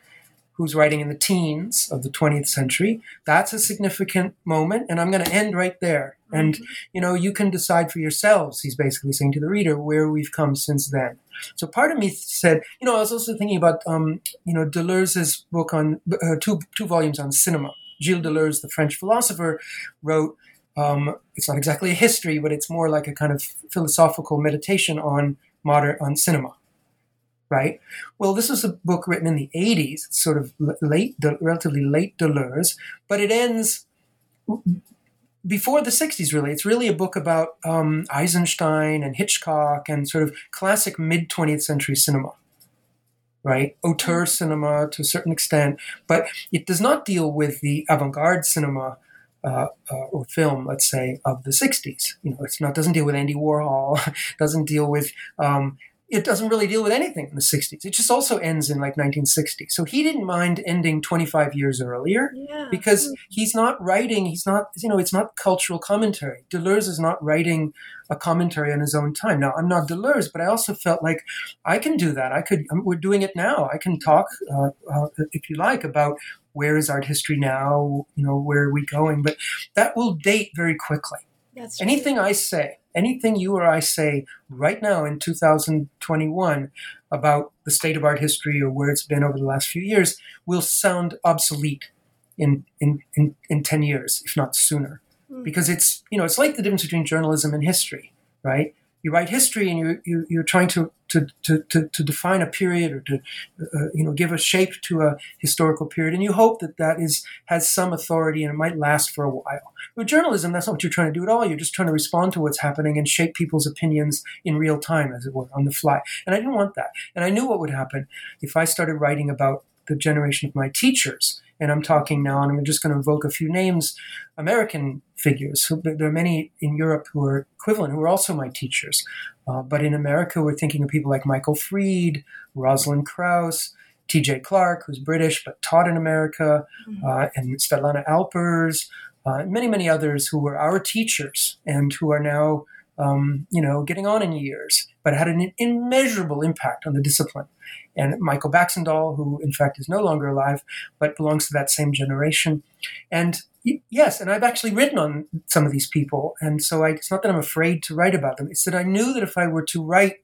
who's writing in the teens of the 20th century, that's a significant moment, and I'm going to end right there. Mm-hmm. And, you know, you can decide for yourselves, he's basically saying to the reader, where we've come since then. So part of me said, you know, I was also thinking about, um, you know, Deleuze's book on uh, two two volumes on cinema. Gilles Deleuze, the French philosopher, wrote. Um, it's not exactly a history, but it's more like a kind of philosophical meditation on modern on cinema. Right. Well, this was a book written in the '80s, sort of late, relatively late Deleuze, but it ends before the 60s, really. It's really a book about um, Eisenstein and Hitchcock and sort of classic mid 20th century cinema, right? Auteur mm-hmm. cinema to a certain extent, but it does not deal with the avant garde cinema. Uh, uh, or film, let's say, of the '60s. You know, it's not doesn't deal with Andy Warhol, doesn't deal with um, it doesn't really deal with anything in the 60s. It just also ends in like 1960. So he didn't mind ending 25 years earlier yeah. because he's not writing, he's not, you know, it's not cultural commentary. Deleuze is not writing a commentary on his own time. Now, I'm not Deleuze, but I also felt like I can do that. I could, I'm, we're doing it now. I can talk, uh, uh, if you like, about where is art history now, you know, where are we going? But that will date very quickly. That's Anything I say, anything you or I say right now in 2021 about the state of art history or where it's been over the last few years will sound obsolete in, in, in, in 10 years, if not sooner. Mm. Because it's, you know, it's like the difference between journalism and history, right? You write history and you, you you're trying to to, to, to, to define a period or to uh, you know give a shape to a historical period. And you hope that that is has some authority and it might last for a while. With journalism that's not what you're trying to do at all. You're just trying to respond to what's happening and shape people's opinions in real time as it were on the fly. And i didn't want that. And i knew what would happen if i started writing about the generation of my teachers and I'm talking now, and I'm just going to invoke a few names, American figures. There are many in Europe who are equivalent, who are also my teachers. Uh, but in America, we're thinking of people like Michael Fried, Rosalind Krauss, T.J. Clark, who's British but taught in America, mm-hmm. uh, and Svetlana Alpers, uh, many, many others who were our teachers and who are now um, you know, getting on in years, but had an immeasurable impact on the discipline. And Michael Baxandall, who in fact is no longer alive, but belongs to that same generation. And yes, and I've actually written on some of these people. And so I, it's not that I'm afraid to write about them, it's that I knew that if I were to write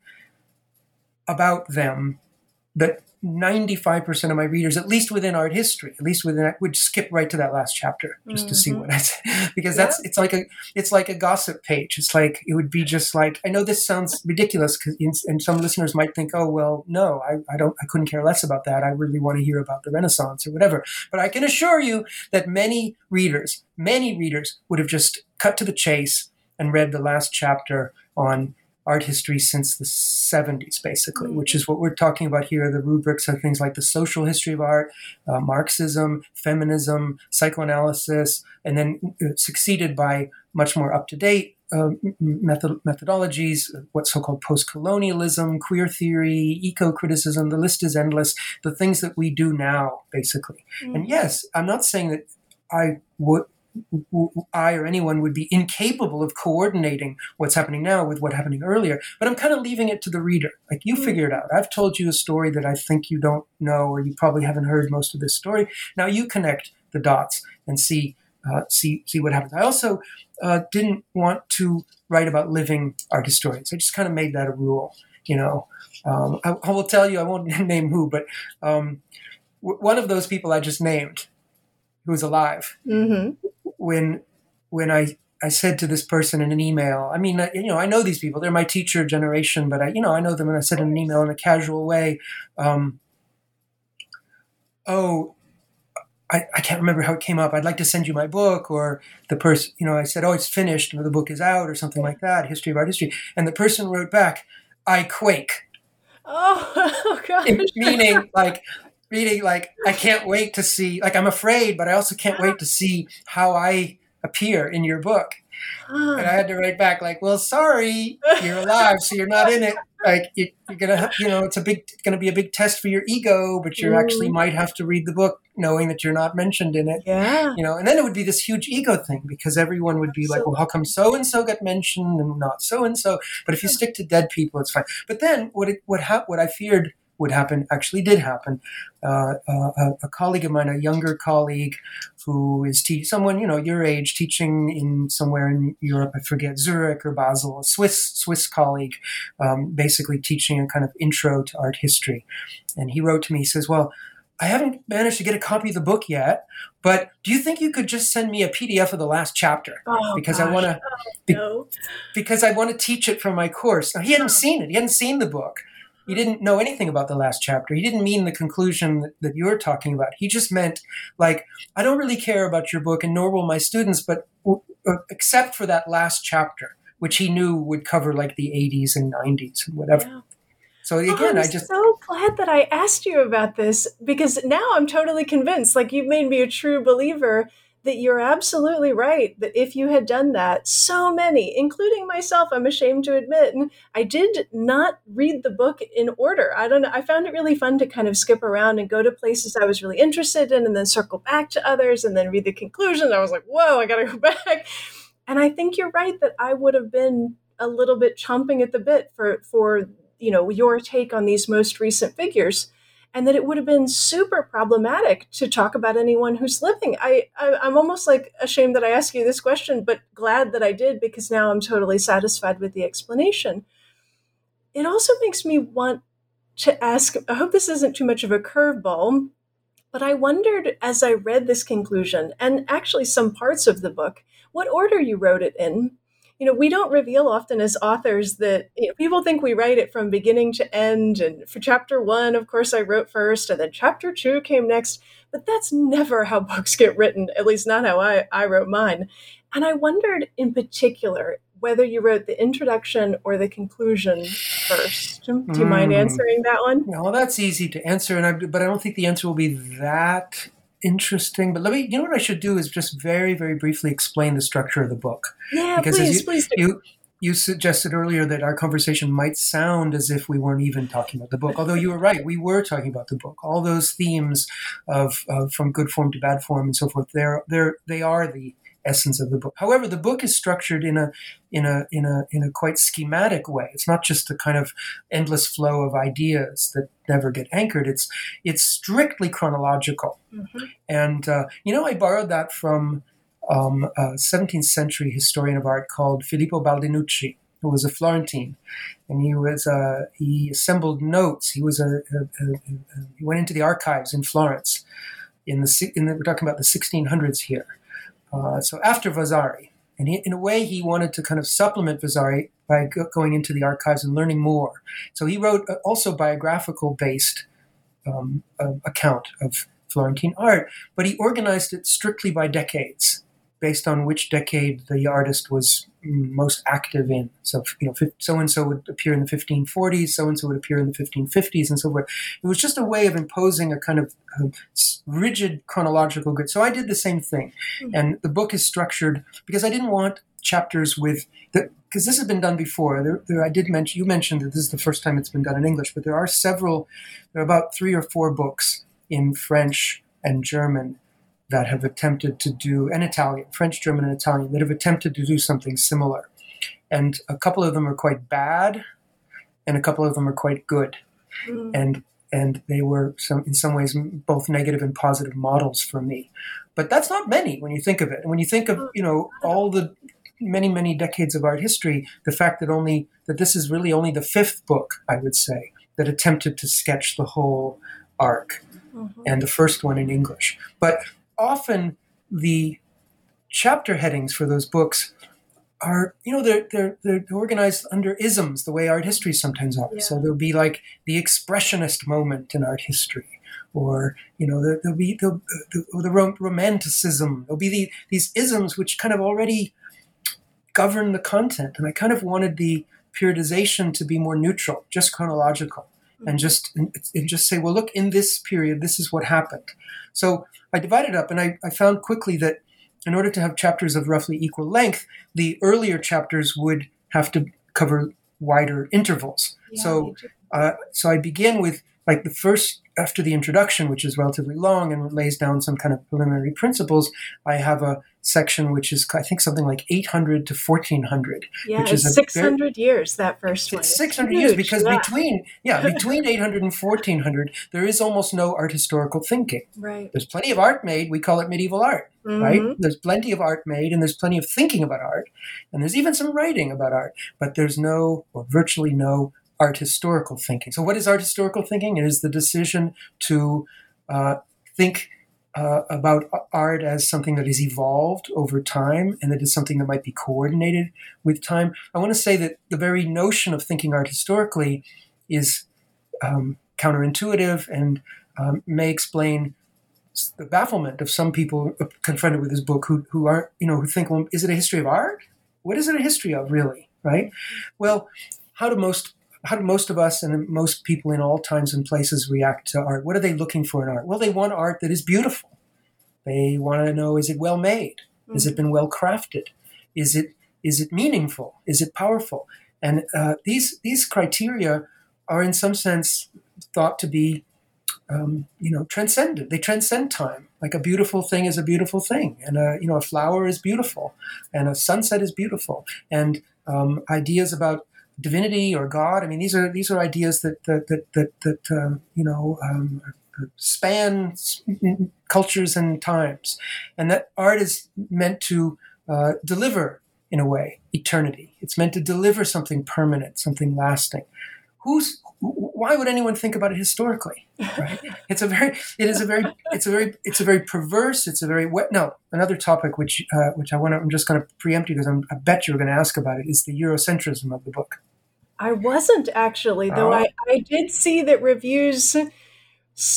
about them, that 95% of my readers, at least within art history, at least within, that would skip right to that last chapter just mm-hmm. to see mm-hmm. what I said. because that's, yeah. it's like a, it's like a gossip page. It's like, it would be just like, I know this sounds ridiculous because, and some listeners might think, oh, well, no, I, I don't, I couldn't care less about that. I really want to hear about the Renaissance or whatever. But I can assure you that many readers, many readers would have just cut to the chase and read the last chapter on art history since the 70s, basically, mm-hmm. which is what we're talking about here. The rubrics are things like the social history of art, uh, Marxism, feminism, psychoanalysis, and then uh, succeeded by much more up to date uh, method- methodologies, what so-called post-colonialism, queer theory, eco-criticism. The list is endless. The things that we do now, basically. Mm-hmm. And yes, I'm not saying that I would I or anyone would be incapable of coordinating what's happening now with what happening earlier. But I'm kind of leaving it to the reader. Like you mm. figure it out. I've told you a story that I think you don't know, or you probably haven't heard most of this story. Now you connect the dots and see uh, see see what happens. I also uh, didn't want to write about living art historians. I just kind of made that a rule. You know, um, I, I, will tell you. I won't name who, but um, w- one of those people I just named, who's alive. Mm-hmm when when I I said to this person in an email, I mean, you know, I know these people; they're my teacher generation, but I, you know, I know them, and I said in an email in a casual way, um, "Oh, I, I, can't remember how it came up. I'd like to send you my book." Or the person, you know, I said, "Oh, it's finished, or the book is out," or something like that. History of art history, and the person wrote back, "I quake." Oh, oh gosh. Meaning, like, reading like I can't wait to see like I'm afraid, but I also can't wait to see how I appear in your book. And I had to write back like, "Well, sorry, you're alive, so you're not in it. Like you, are gonna, you know, it's a big, it's gonna be a big test for your ego, but you actually mm. might have to read the book knowing that you're not mentioned in it. Yeah, you know, and then it would be this huge ego thing because everyone would be like, "Well, how come so and so got mentioned and not so and so?" But if you stick to dead people, it's fine. But then what it, what ha- what I feared would happen actually did happen. Uh, uh, a, a, colleague of mine, a younger colleague, who is te- someone you know your age, teaching in somewhere in Europe, I forget Zurich or Basel, a Swiss Swiss colleague, um, basically teaching a kind of intro to art history, and he wrote to me. He says, "Well." I haven't managed to get a copy of the book yet, but do you think you could just send me a PDF of the last chapter? Oh, because gosh. I want to, be, no. because I want to teach it for my course. Now he hadn't seen it; he hadn't seen the book, he didn't know anything about the last chapter. He didn't mean the conclusion that, that you're talking about. He just meant, like, I don't really care about your book, and nor will my students, but uh, except for that last chapter, which he knew would cover like the 80s and 90s and whatever. Yeah. So again, oh, I just so glad that I asked you about this because now I'm totally convinced. Like you've made me a true believer that you're absolutely right that if you had done that, so many, including myself, I'm ashamed to admit, I did not read the book in order. I don't know. I found it really fun to kind of skip around and go to places I was really interested in and then circle back to others and then read the conclusion. I was like, whoa, I got to go back. And I think you're right that I would have been a little bit chomping at the bit for, for, you know, your take on these most recent figures and that it would have been super problematic to talk about anyone who's living. I, I am almost like ashamed that I asked you this question, but glad that I did because now I'm totally satisfied with the explanation. It also makes me want to ask. I hope this isn't too much of a curveball, but I wondered as I read this conclusion and actually some parts of the book, what order you wrote it in you know, we don't reveal often as authors that you know, people think we write it from beginning to end. And for chapter one, of course, I wrote first, and then chapter two came next. But that's never how books get written, at least not how I, I wrote mine. And I wondered in particular whether you wrote the introduction or the conclusion first. Do you mm. mind answering that one? Well, that's easy to answer, and I, but I don't think the answer will be that interesting. But let me, you know what I should do is just very, very briefly explain the structure of the book. Yeah, because please, you, please do. You, you suggested earlier that our conversation might sound as if we weren't even talking about the book, although you were right. We were talking about the book. All those themes of, of from good form to bad form and so forth. They're, they're, they are the essence of the book. However, the book is structured in a in a in a in a quite schematic way. It's not just a kind of endless flow of ideas that never get anchored. It's it's strictly chronological, mm-hmm. and uh, you know I borrowed that from um, a 17th century historian of art called Filippo Baldinucci, who was a Florentine, and he was uh, he assembled notes. He was a, a, a, he went into the archives in Florence in the, in the we're talking about the 1600s here. Uh, so after Vasari, and he, in a way he wanted to kind of supplement Vasari by go, going into the archives and learning more. So he wrote also biographical based um, account of Florentine art, but he organized it strictly by decades based on which decade the artist was most active in. So, you know, so and so would appear in the 1540s, so and so would appear in the 1550s, and so forth. It was just a way of imposing a kind of uh, rigid chronological grid. So I did the same thing. Mm-hmm. And the book is structured because I didn't want chapters with the because this has been done before. There, there, I did mention you mentioned that this is the first time it's been done in English, but there are several. There are about three or four books in French and German that have attempted to do, and Italian, French, German, and Italian, that have attempted to do something similar. And a couple of them are quite bad, and a couple of them are quite good. Mm. And and they were some in some ways both negative and positive models for me. But that's not many when you think of it. And when you think of you know all the many many decades of art history, the fact that only that this is really only the fifth book, I would say, that attempted to sketch the whole arc, mm-hmm. and the first one in English. But often the chapter headings for those books are you know they're they're they're organized under isms the way art history sometimes are. Yeah. So there'll be like the expressionist moment in art history, or you know there, will be the, the, the romanticism. There'll be the, these isms which kind of already govern the content, and I kind of wanted the periodization to be more neutral, just chronological. And just and, and just say, well, look, in this period, this is what happened. So I divided up, and I, I found quickly that in order to have chapters of roughly equal length, the earlier chapters would have to cover wider intervals. Yeah, so, uh, so I begin with like the first after the introduction, which is relatively long and lays down some kind of preliminary principles. I have a section which is I think something like 800 to 1400. Yeah, which is 600 very, years that first one. 600 years because yeah. between yeah between 800 and 1400 there is almost no art historical thinking. Right. There's plenty of art made. We call it medieval art. Mm-hmm. Right. There's plenty of art made, and there's plenty of thinking about art, and there's even some writing about art, but there's no or virtually no art historical thinking. So, what is art historical thinking? It is the decision to uh, think uh, about art as something that has evolved over time and that is something that might be coordinated with time. I want to say that the very notion of thinking art historically is um, counterintuitive and um, may explain the bafflement of some people confronted with this book who, who aren't, you know, who think, well, is it a history of art? What is it a history of, really? Right? Well, how do most how do most of us and most people in all times and places react to art? What are they looking for in art? Well, they want art that is beautiful. They want to know is it well made? Mm-hmm. Has it been well crafted? Is it is it meaningful? Is it powerful? And uh, these these criteria are in some sense thought to be um, you know transcendent. They transcend time. Like a beautiful thing is a beautiful thing, and a you know a flower is beautiful, and a sunset is beautiful, and um, ideas about divinity or God. I mean, these are these are ideas that that that that, that uh, you know um, span cultures and times, and that art is meant to uh, deliver in a way eternity. It's meant to deliver something permanent, something lasting. Who's why would anyone think about it historically? Right? it's a very, it is a very, it's a very, it's a very perverse. It's a very no. Another topic which uh, which I want to, I'm just going to preempt you because I'm, I bet you're going to ask about it is the Eurocentrism of the book. I wasn't actually, though. Oh. I, I did see that reviews,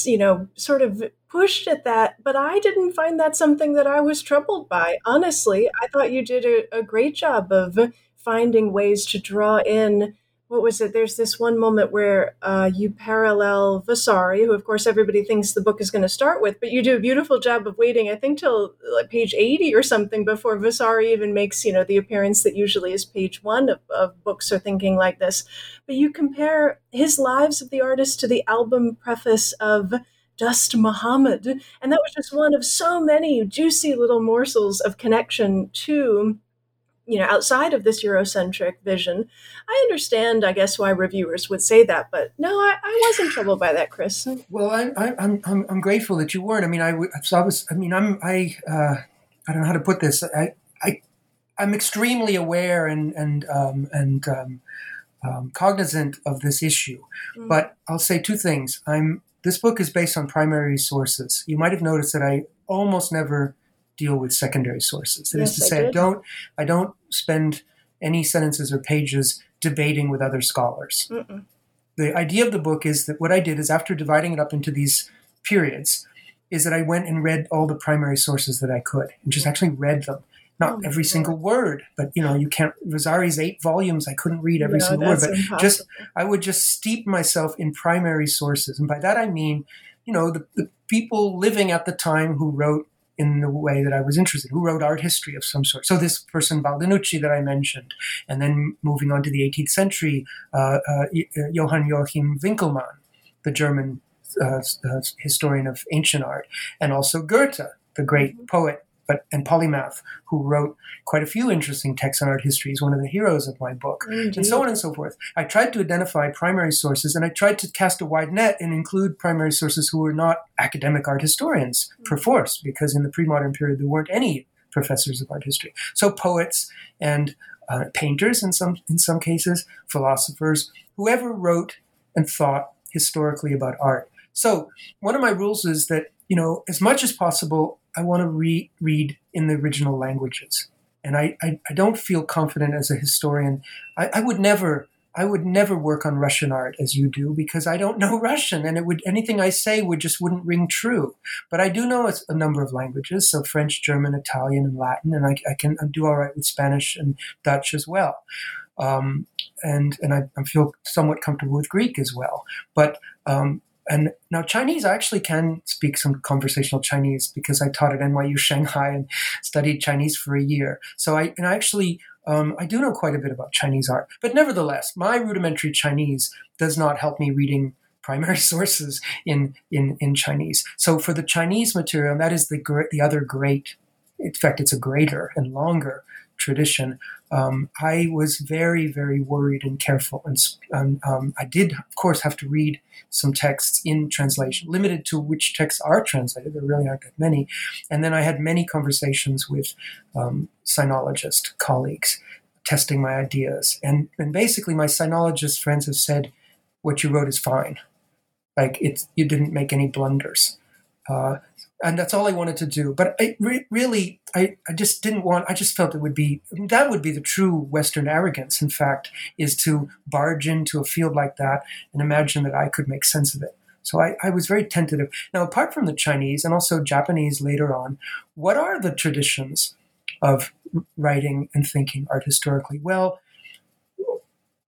you know, sort of pushed at that, but I didn't find that something that I was troubled by. Honestly, I thought you did a, a great job of finding ways to draw in what was it? There's this one moment where uh, you parallel Vasari, who of course everybody thinks the book is going to start with, but you do a beautiful job of waiting, I think, till like page 80 or something before Vasari even makes, you know, the appearance that usually is page one of, of books or thinking like this. But you compare his lives of the artist to the album preface of Dost Muhammad. And that was just one of so many juicy little morsels of connection to you know, outside of this Eurocentric vision. I understand, I guess, why reviewers would say that, but no, I, I wasn't troubled by that, Chris. Well, I, I, I'm, I'm, I'm grateful that you weren't. I mean, I, so I was, I mean, I'm, I, uh, I don't know how to put this. I, I, I'm extremely aware and, and, um, and, um, um, cognizant of this issue, mm. but I'll say two things. I'm, this book is based on primary sources. You might have noticed that I almost never deal with secondary sources. That yes, is to say, I, I, don't I don't spend any sentences or pages debating with other scholars. Mm-mm. The idea of the book is that what I did is after dividing it up into these periods, is that I went and read all the primary sources that I could and just actually read them. Not oh every God. single word, but you know, you can't. Vasari's eight volumes, I couldn't read every no, single word, but impossible. just I would just steep myself in primary sources, and by that I mean, you know, the, the people living at the time who wrote in the way that I was interested, who wrote art history of some sort. So this person, Baldinucci, that I mentioned, and then moving on to the 18th century, uh, uh, uh, Johann Joachim Winckelmann, the German uh, uh, historian of ancient art, and also Goethe, the great poet but and polymath who wrote quite a few interesting texts on art history. is one of the heroes of my book, Indeed. and so on and so forth. I tried to identify primary sources, and I tried to cast a wide net and include primary sources who were not academic art historians, mm-hmm. perforce, because in the pre-modern period there weren't any professors of art history. So poets and uh, painters, in some in some cases, philosophers, whoever wrote and thought historically about art. So one of my rules is that you know, as much as possible, I want to re- read in the original languages. And I, I, I, don't feel confident as a historian. I, I, would never I would never work on Russian art as you do because I don't know Russian and it would anything I say would just wouldn't ring true. But I do know a, number of languages, so French, German, Italian, and Latin, and I, I can do all right with Spanish and Dutch as well. Um, and and I, I, feel somewhat comfortable with Greek as well. But um, and now Chinese, I actually can speak some conversational Chinese because I taught at NYU Shanghai and studied Chinese for a year. So I and I actually um, I do know quite a bit about Chinese art, but nevertheless, my rudimentary Chinese does not help me reading primary sources in in in Chinese. So for the Chinese material, that is the the other great. In fact, it's a greater and longer tradition, um, I was very, very worried and careful. And um, I did, of course, have to read some texts in translation, limited to which texts are translated. There really aren't that many. And then I had many conversations with um, sinologist colleagues testing my ideas. And, and basically, my sinologist friends have said, what you wrote is fine. Like, it's, you didn't make any blunders. Uh, and that's all I wanted to do. But I re- really, I, I just didn't want. I just felt it would be that would be the true Western arrogance. In fact, is to barge into a field like that and imagine that I could make sense of it. So I, I was very tentative. Now, apart from the Chinese and also Japanese later on, what are the traditions of writing and thinking art historically? Well,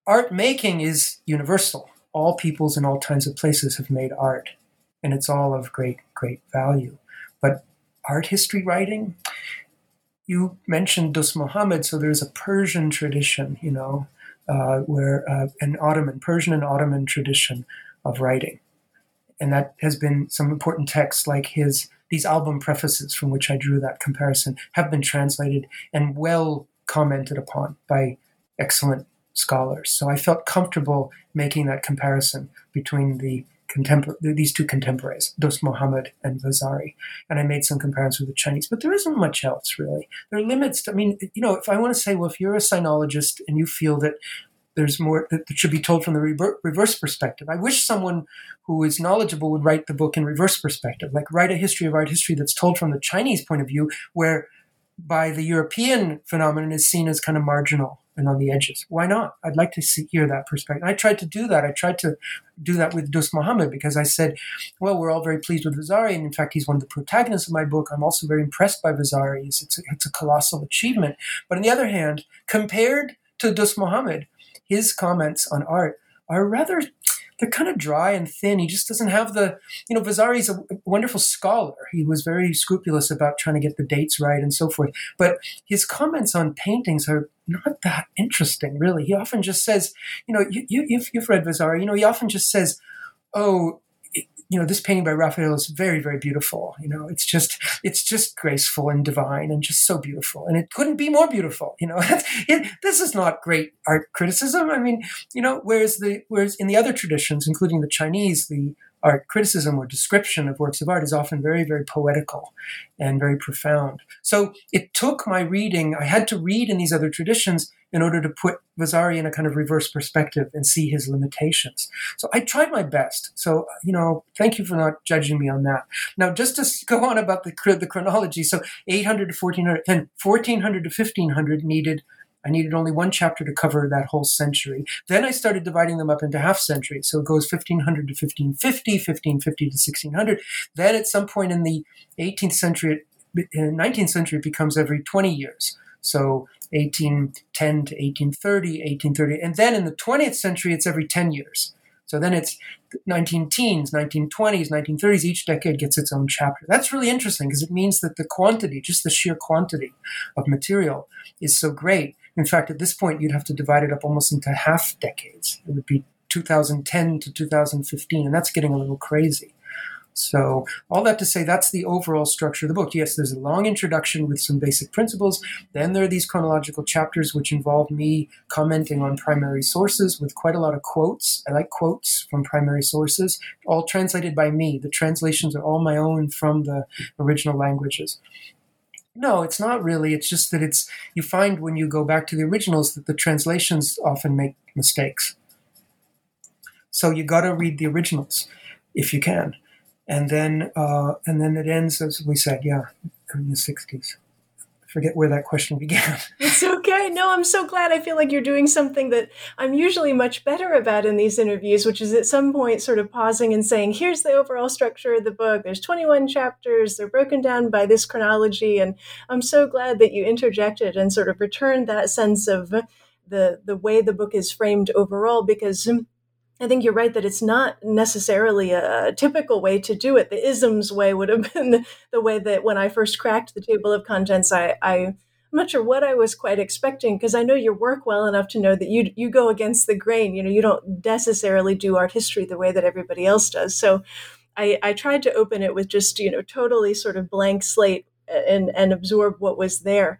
art making is universal. All peoples in all kinds of places have made art and it's all of great, great value. But art history writing, you mentioned Dost Muhammad, so there's a Persian tradition, you know, uh, where uh, an Ottoman, Persian and Ottoman tradition of writing. And that has been some important texts like his, these album prefaces from which I drew that comparison have been translated and well commented upon by excellent scholars. So I felt comfortable making that comparison between the contempor- these two contemporaries, Dost Muhammad and Vasari. And I made some comparisons with the Chinese, but there isn't much else really. There are limits. To, I mean, you know, if I want to say, well, if you're a sinologist and you feel that there's more that should be told from the reverse perspective. I wish someone who is knowledgeable would write the book in reverse perspective, like write a history of art history that's told from the Chinese point of view, where by the European phenomenon is seen as kind of marginal and on the edges. Why not? I'd like to see, hear that perspective. I tried to do that. I tried to do that with Dost Muhammad because I said, well, we're all very pleased with Vasari. And in fact, he's one of the protagonists of my book. I'm also very impressed by Vasari. It's a, it's a colossal achievement. But on the other hand, compared to Dost Muhammad, his comments on art are rather they're kind of dry and thin. He just doesn't have the, you know, Vasari's a wonderful scholar. He was very scrupulous about trying to get the dates right and so forth. But his comments on paintings are not that interesting, really. He often just says, you know, you, you, you've, you've read Vasari, you know, he often just says, oh, you know, this painting by Raphael is very, very beautiful. You know, it's just, it's just graceful and divine and just so beautiful. And it couldn't be more beautiful. You know, it, this is not great art criticism. I mean, you know, whereas the, whereas in the other traditions, including the Chinese, the art criticism or description of works of art is often very, very poetical and very profound. So it took my reading, I had to read in these other traditions in order to put Vasari in a kind of reverse perspective and see his limitations. So I tried my best. So, you know, thank you for not judging me on that. Now, just to go on about the, the chronology, so 800 to 1400, then 1400 to 1500 needed I needed only one chapter to cover that whole century. Then I started dividing them up into half centuries. So it goes 1500 to 1550, 1550 to 1600. Then at some point in the 18th century, 19th century, it becomes every 20 years. So 1810 to 1830, 1830. And then in the 20th century, it's every 10 years. So then it's 19 teens, 1920s, 1930s, each decade gets its own chapter. That's really interesting because it means that the quantity, just the sheer quantity of material, is so great. In fact, at this point, you'd have to divide it up almost into half decades. It would be 2010 to 2015, and that's getting a little crazy. So, all that to say, that's the overall structure of the book. Yes, there's a long introduction with some basic principles. Then there are these chronological chapters, which involve me commenting on primary sources with quite a lot of quotes. I like quotes from primary sources, all translated by me. The translations are all my own from the original languages. No, it's not really. It's just that it's you find when you go back to the originals that the translations often make mistakes. So you got to read the originals if you can and then uh, and then it ends as we said, yeah, in the '60s. forget where that question began. It's okay. No, I'm so glad. I feel like you're doing something that I'm usually much better about in these interviews, which is at some point sort of pausing and saying, "Here's the overall structure of the book. There's 21 chapters. They're broken down by this chronology." And I'm so glad that you interjected and sort of returned that sense of the the way the book is framed overall, because I think you're right that it's not necessarily a, typical way to do it. The isms way would have been the way that when I first cracked the table of contents, I, I am not sure what I was quite expecting because I know your work well enough to know that you you go against the grain. You know, you don't necessarily do art history the way that everybody else does. So I, I tried to open it with just you know totally sort of blank slate and and absorb what was there.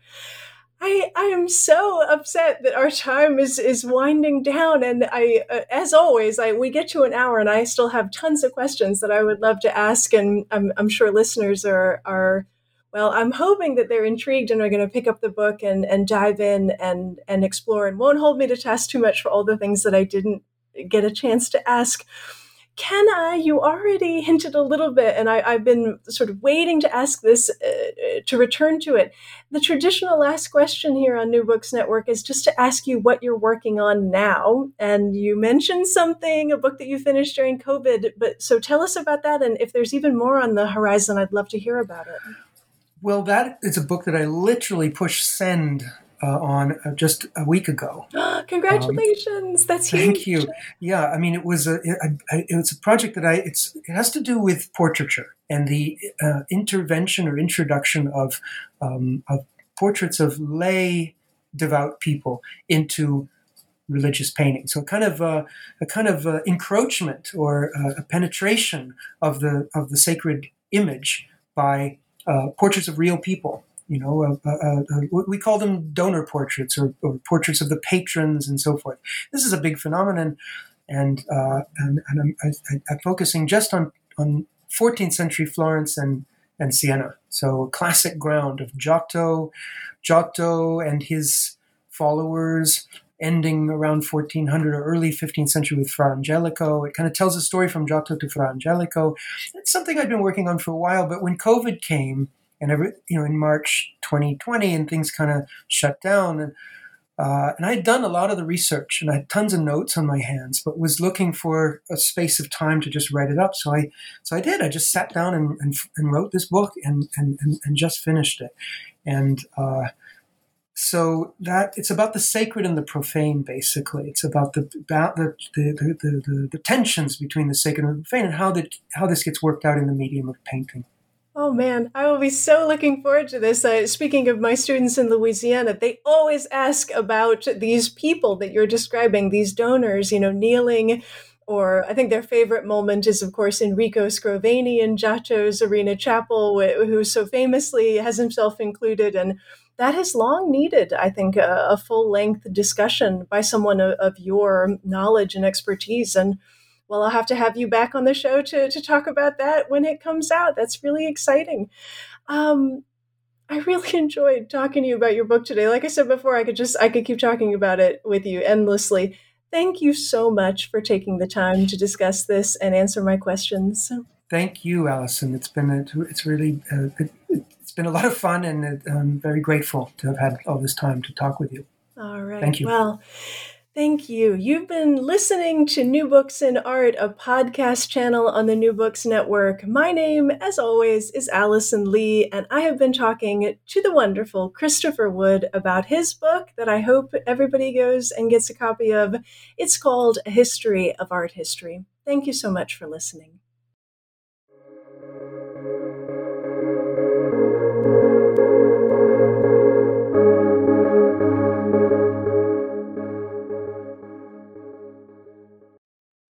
I, I am so upset that our time is, is winding down. And I, uh, as always, I, we get to an hour and I still have tons of questions that I would love to ask. And I'm, I'm sure listeners are, are, well, I'm hoping that they're intrigued and are going to pick up the book and, and dive in and, and explore and won't hold me to task too much for all the things that I didn't get a chance to ask. Can I? You already hinted a little bit, and I, have been sort of waiting to ask this uh, to return to it. The traditional last question here on New Books Network is just to ask you what you're working on now. And you mentioned something, a book that you finished during COVID. But so tell us about that, and if there's even more on the horizon, I'd love to hear about it. Well, that is a book that I literally pushed send uh, on uh, just a week ago. Congratulations! Um, That's huge. Thank you. Yeah, I mean, it was a it, it was a project that I it's it has to do with portraiture and the uh, intervention or introduction of um, of portraits of lay devout people into religious painting. So a kind of uh, a kind of uh, encroachment or uh, a penetration of the of the sacred image by uh, portraits of real people you know, uh, uh, uh, we call them donor portraits or, or, portraits of the patrons and so forth. This is a big phenomenon, and uh, and, and I'm, I, am focusing just on on 14th century Florence and and Siena. So classic ground of Giotto, Giotto and his followers. Ending around 1400 or early 15th century with Fra Angelico. It kind of tells a story from Giotto to Fra Angelico. It's something I've been working on for a while, but when COVID came, and every you know in March 2020 and things kind of shut down and uh, and I had done a lot of the research and I had tons of notes on my hands, but was looking for a space of time to just write it up. So I, so I did. I just sat down and, and, and wrote this book and, and, and, and just finished it. And uh, so that it's about the sacred and the profane, basically. It's about the the, the, the, the, the tensions between the sacred and the profane and how that how this gets worked out in the medium of painting. Oh man, I will be so looking forward to this. Uh, speaking of my students in Louisiana, they always ask about these people that you're describing, these donors, you know, kneeling or I think their favorite moment is, of course, Enrico Scrovegni in Giotto's Arena Chapel, who so famously has himself included. And that has long needed, I think, a, a full length discussion by someone of, of, your knowledge and expertise. And well, I'll have to have you back on the show to, to talk about that when it comes out. That's really exciting. Um, I really enjoyed talking to you about your book today. Like I said before, I could just I could keep talking about it with you endlessly. Thank you so much for taking the time to discuss this and answer my questions. Thank you, Allison. It's been a, it's really uh, it, has been a lot of fun, and I'm very grateful to have had all this time to talk with you. All right. Thank you. Well. Thank you. You've been listening to New Books in Art, a podcast channel on the New Books Network. My name, as always, is Allison Leigh, and I have been talking to the wonderful Christopher Wood about his book that I hope everybody goes and gets a copy of. It's called A History of Art History. Thank you so much for listening.